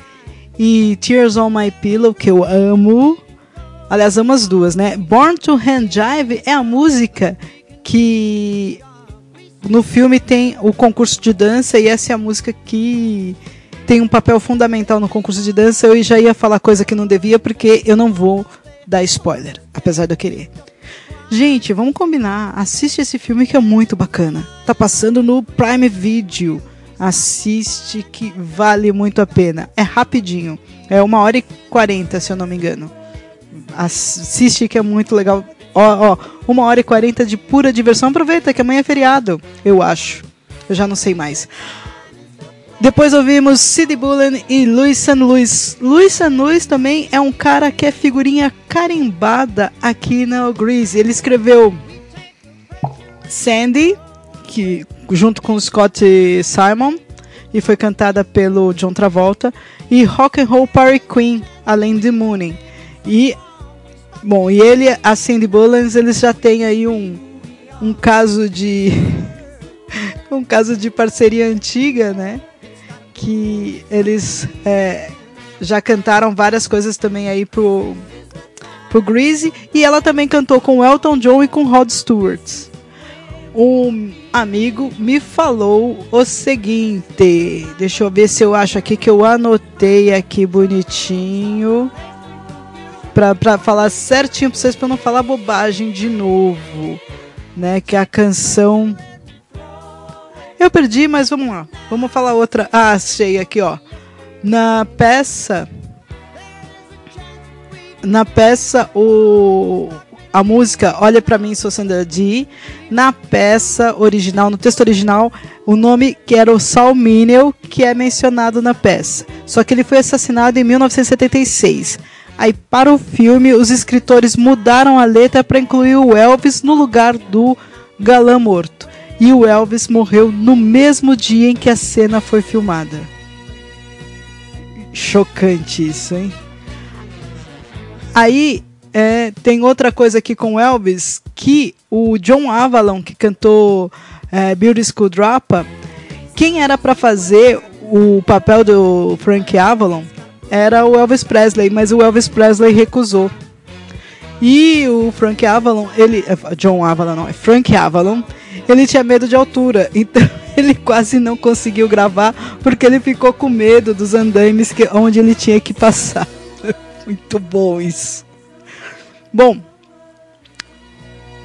Speaker 1: e Tears on My Pillow, que eu amo. Aliás, amo as duas, né? Born to Hand Jive é a música que no filme tem o concurso de dança e essa é a música que tem um papel fundamental no concurso de dança. Eu já ia falar coisa que não devia porque eu não vou dar spoiler, apesar de eu querer. Gente, vamos combinar. Assiste esse filme que é muito bacana. Tá passando no Prime Video. Assiste que vale muito a pena. É rapidinho. É uma hora e quarenta, se eu não me engano. Assiste que é muito legal. Ó, ó, uma hora e quarenta de pura diversão. Aproveita que amanhã é feriado, eu acho. Eu já não sei mais. Depois ouvimos Sid Bullen e Luis San Luis. Luis San Luis também é um cara que é figurinha carimbada aqui na Grease. Ele escreveu Sandy, que junto com Scott Simon, e foi cantada pelo John Travolta, e Rock and Roll Party Queen, além de Mooning. E bom, e ele, a Sandy Bullen, eles já têm aí um um caso de [laughs] um caso de parceria antiga, né? Que eles é, já cantaram várias coisas também aí pro, pro Greasy. E ela também cantou com Elton John e com Rod Stewart. Um amigo me falou o seguinte. Deixa eu ver se eu acho aqui que eu anotei aqui bonitinho. Pra, pra falar certinho pra vocês, pra não falar bobagem de novo. Né? Que a canção. Eu perdi, mas vamos lá. Vamos falar outra. Ah, achei aqui, ó. Na peça. Na peça, o. A música Olha Pra Mim, Sou Sandra Dee. Na peça original, no texto original, o nome que era o Saul Minel, que é mencionado na peça. Só que ele foi assassinado em 1976. Aí, para o filme, os escritores mudaram a letra para incluir o Elvis no lugar do galã morto. E o Elvis morreu no mesmo dia em que a cena foi filmada. Chocante isso, hein? Aí é, tem outra coisa aqui com o Elvis que o John Avalon que cantou é, School Dropa, quem era para fazer o papel do Frank Avalon era o Elvis Presley, mas o Elvis Presley recusou. E o Frank Avalon, ele. é, John Avalon, não, é Frank Avalon, ele tinha medo de altura. [laughs] Então ele quase não conseguiu gravar porque ele ficou com medo dos andaimes que, onde ele tinha que passar. [laughs] Muito bom isso. Bom.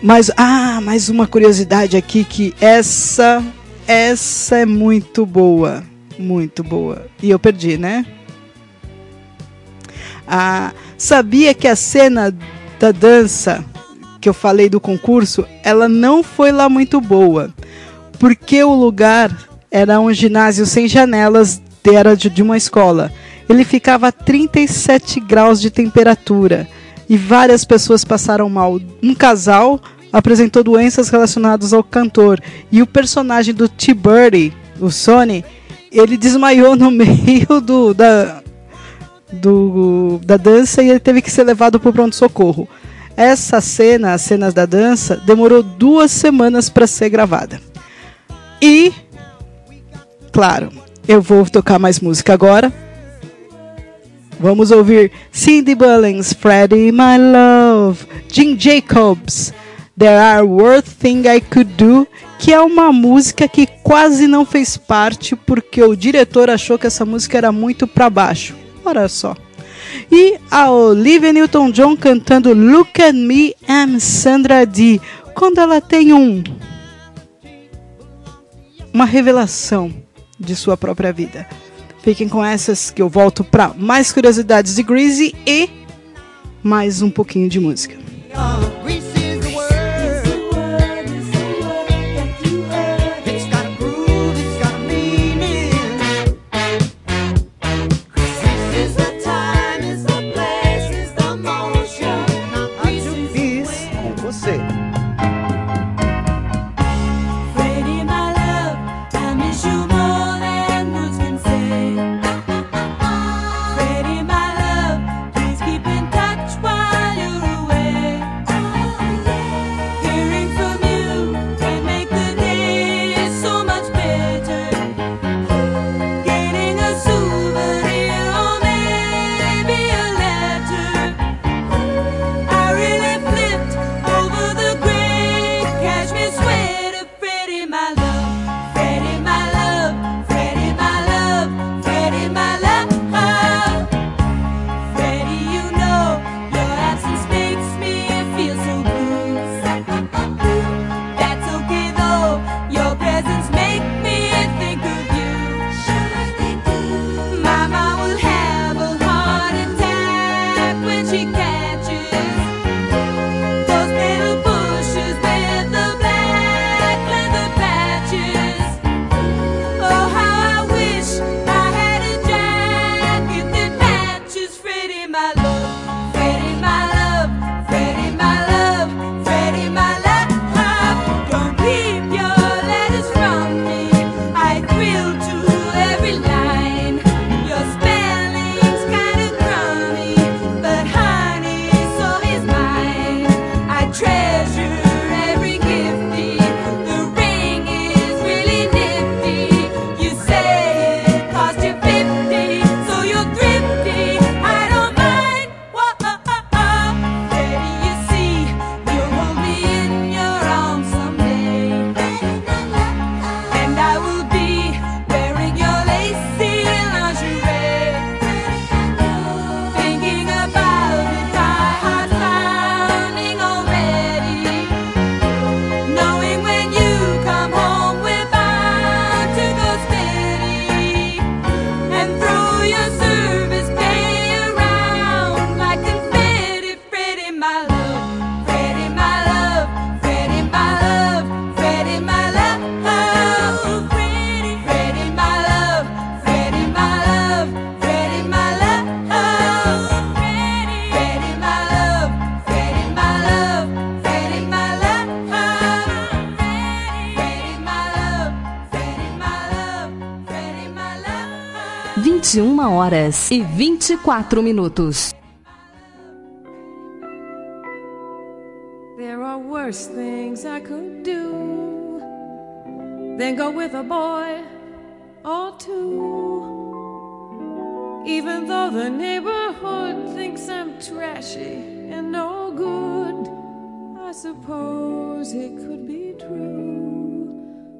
Speaker 1: Mas, ah, mais uma curiosidade aqui que essa. Essa é muito boa. Muito boa. E eu perdi, né? Ah, sabia que a cena da dança que eu falei do concurso, ela não foi lá muito boa, porque o lugar era um ginásio sem janelas, era de, uma escola. Ele ficava a 37 graus de temperatura e várias pessoas passaram mal. Um casal apresentou doenças relacionadas ao cantor e o personagem do T-Birdy, o Sony, ele desmaiou no [laughs] meio do, da, do, da dança e ele teve que ser levado para o pronto-socorro. Essa cena, as cenas da dança, demorou duas semanas para ser gravada. E, claro, eu vou tocar mais música agora. Vamos ouvir Cindy Bullens, Freddie My Love, Jim Jacobs, There Are Worth Thing I Could Do, que é uma música que quase não fez parte porque o diretor achou que essa música era muito para baixo. Olha só. E a Olivia Newton-John cantando Look at Me, I'm Sandra Dee, quando ela tem um uma revelação de sua própria vida. Fiquem com essas que eu volto para mais curiosidades de Greasy e mais um pouquinho de música.
Speaker 6: Horas e 24 minutos.
Speaker 11: There are worse things I could do than go with a boy or two. Even though the neighborhood thinks I'm trashy and no good, I suppose it could be true.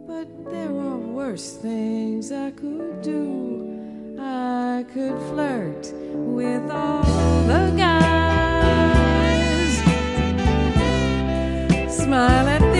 Speaker 11: But there are worse things I could do. I could flirt with all the guys. Smile at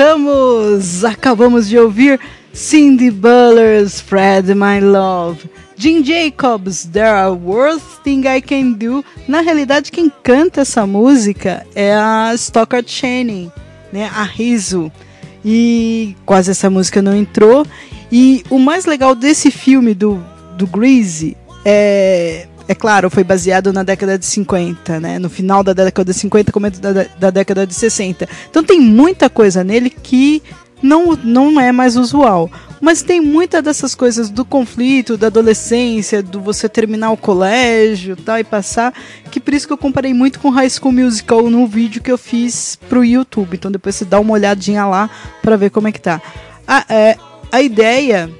Speaker 1: Voltamos! Acabamos de ouvir Cindy Buller's Fred My Love. Jim Jacobs, There Are Worst Thing I Can Do. Na realidade, quem canta essa música é a Stockard Channing, né? A Riso. E quase essa música não entrou. E o mais legal desse filme do, do Greasy é, é claro, foi baseado na década de 50, né? No final da década de 50, começo da, da década de 60. Então tem muita coisa nele que não, não é mais usual. Mas tem muita dessas coisas do conflito, da adolescência, do você terminar o colégio tal, e passar, que por isso que eu comparei muito com High School Musical no vídeo que eu fiz pro YouTube. Então depois você dá uma olhadinha lá pra ver como é que tá. A, é, a ideia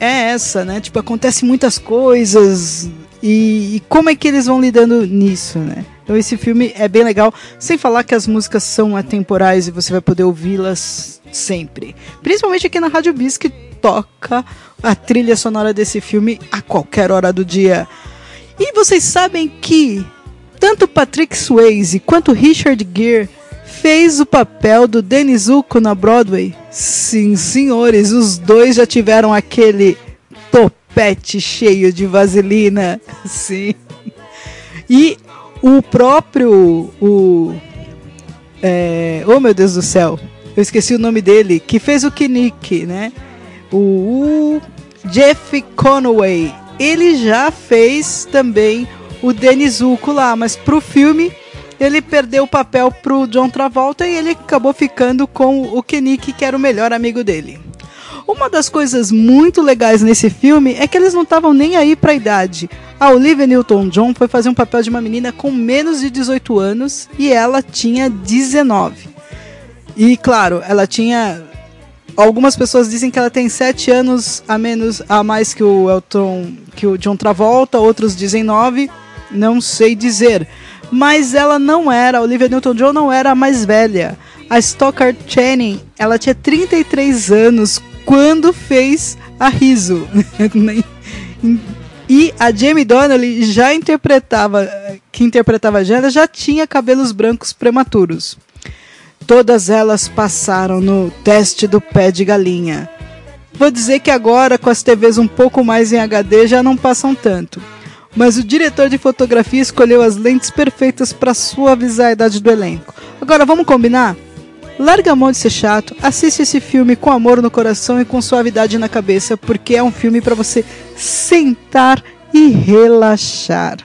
Speaker 1: é essa, né? Tipo, acontece muitas coisas e, e como é que eles vão lidando nisso, né? Então esse filme é bem legal, sem falar que as músicas são atemporais e você vai poder ouvi-las sempre. Principalmente aqui na Rádio Bis que toca a trilha sonora desse filme a qualquer hora do dia. E vocês sabem que tanto Patrick Swayze quanto Richard Gere fez o papel do Zuko na Broadway? Sim, senhores, os dois já tiveram aquele topete cheio de vaselina. [laughs] Sim. E o próprio. O, é, oh meu Deus do céu, eu esqueci o nome dele, que fez o Kinnick, né? O, o Jeff Conway. Ele já fez também o Denizuko lá, mas pro filme ele perdeu o papel pro John Travolta e ele acabou ficando com o Kinnick, que era o melhor amigo dele. Uma das coisas muito legais nesse filme é que eles não estavam nem aí pra idade. A Olivia Newton-John foi fazer um papel de uma menina com menos de 18 anos e ela tinha 19. E claro, ela tinha algumas pessoas dizem que ela tem 7 anos a menos a mais que o Elton, que o John Travolta, outros dizem 9, não sei dizer. Mas ela não era, a Olivia Newton-John não era a mais velha. A Stockard Channing, ela tinha 33 anos quando fez a Riso. [laughs] e a Jamie Donnelly já interpretava, que interpretava a Jana, já tinha cabelos brancos prematuros. Todas elas passaram no teste do pé de galinha. Vou dizer que agora, com as TVs um pouco mais em HD, já não passam tanto. Mas o diretor de fotografia escolheu as lentes perfeitas para suavizar a idade do elenco. Agora vamos combinar? Larga a mão de ser chato, assiste esse filme com amor no coração e com suavidade na cabeça, porque é um filme para você sentar e relaxar.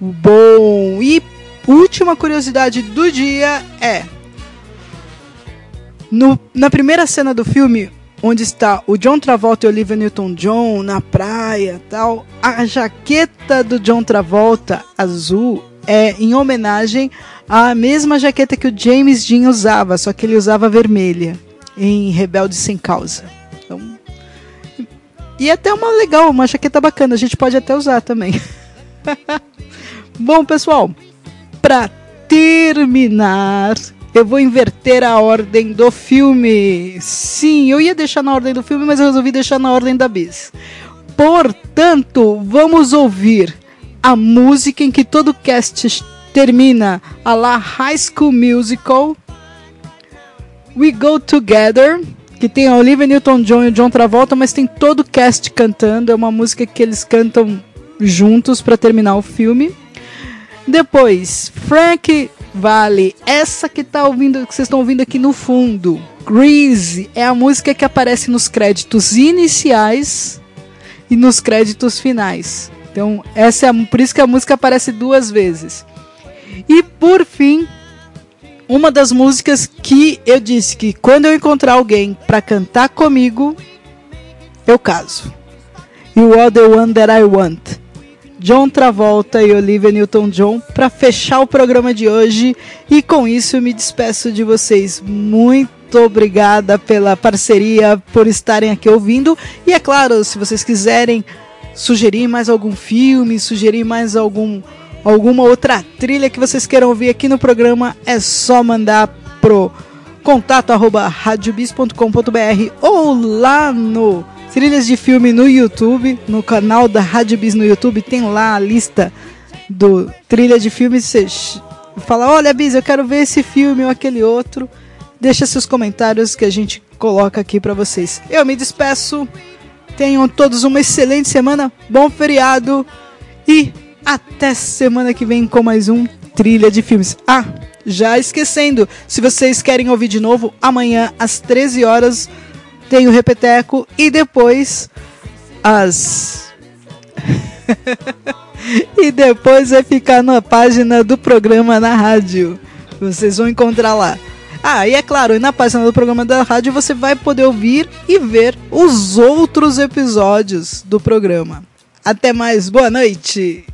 Speaker 1: Bom, e última curiosidade do dia é: no, na primeira cena do filme, onde está o John Travolta e Olivia Newton-John na praia, tal, a jaqueta do John Travolta azul é em homenagem à mesma jaqueta que o James Dean usava, só que ele usava vermelha em Rebelde sem causa. Então, e é até uma legal, uma jaqueta bacana, a gente pode até usar também. [laughs] Bom, pessoal, para terminar, eu vou inverter a ordem do filme. Sim, eu ia deixar na ordem do filme, mas eu resolvi deixar na ordem da bis. Portanto, vamos ouvir a música em que todo cast termina, a la High School Musical. We Go Together, que tem a Olivia Newton-John e o John Travolta, mas tem todo o cast cantando. É uma música que eles cantam juntos para terminar o filme. Depois, Frank Vale, essa que tá ouvindo, que vocês estão ouvindo aqui no fundo. Grease é a música que aparece nos créditos iniciais e nos créditos finais. Então, essa é a, por isso que a música aparece duas vezes. E por fim, uma das músicas que eu disse que quando eu encontrar alguém para cantar comigo, eu caso. You Are the One That I Want. John Travolta e Olivia Newton-John para fechar o programa de hoje. E com isso eu me despeço de vocês. Muito obrigada pela parceria, por estarem aqui ouvindo. E é claro, se vocês quiserem sugerir mais algum filme, sugerir mais algum alguma outra trilha que vocês queiram ouvir aqui no programa, é só mandar pro contato arroba radiobis.com.br ou lá no Trilhas de Filme no YouTube, no canal da Rádio Bis no YouTube, tem lá a lista do trilha de filme. Você fala, olha Bis, eu quero ver esse filme ou aquele outro. Deixa seus comentários que a gente coloca aqui para vocês. Eu me despeço. Tenham todos uma excelente semana, bom feriado e até semana que vem com mais um Trilha de Filmes. Ah, já esquecendo, se vocês querem ouvir de novo, amanhã às 13 horas tem o Repeteco e depois as. [laughs] e depois vai ficar na página do programa na rádio. Vocês vão encontrar lá. Ah, e é claro, na página do programa da rádio você vai poder ouvir e ver os outros episódios do programa. Até mais, boa noite!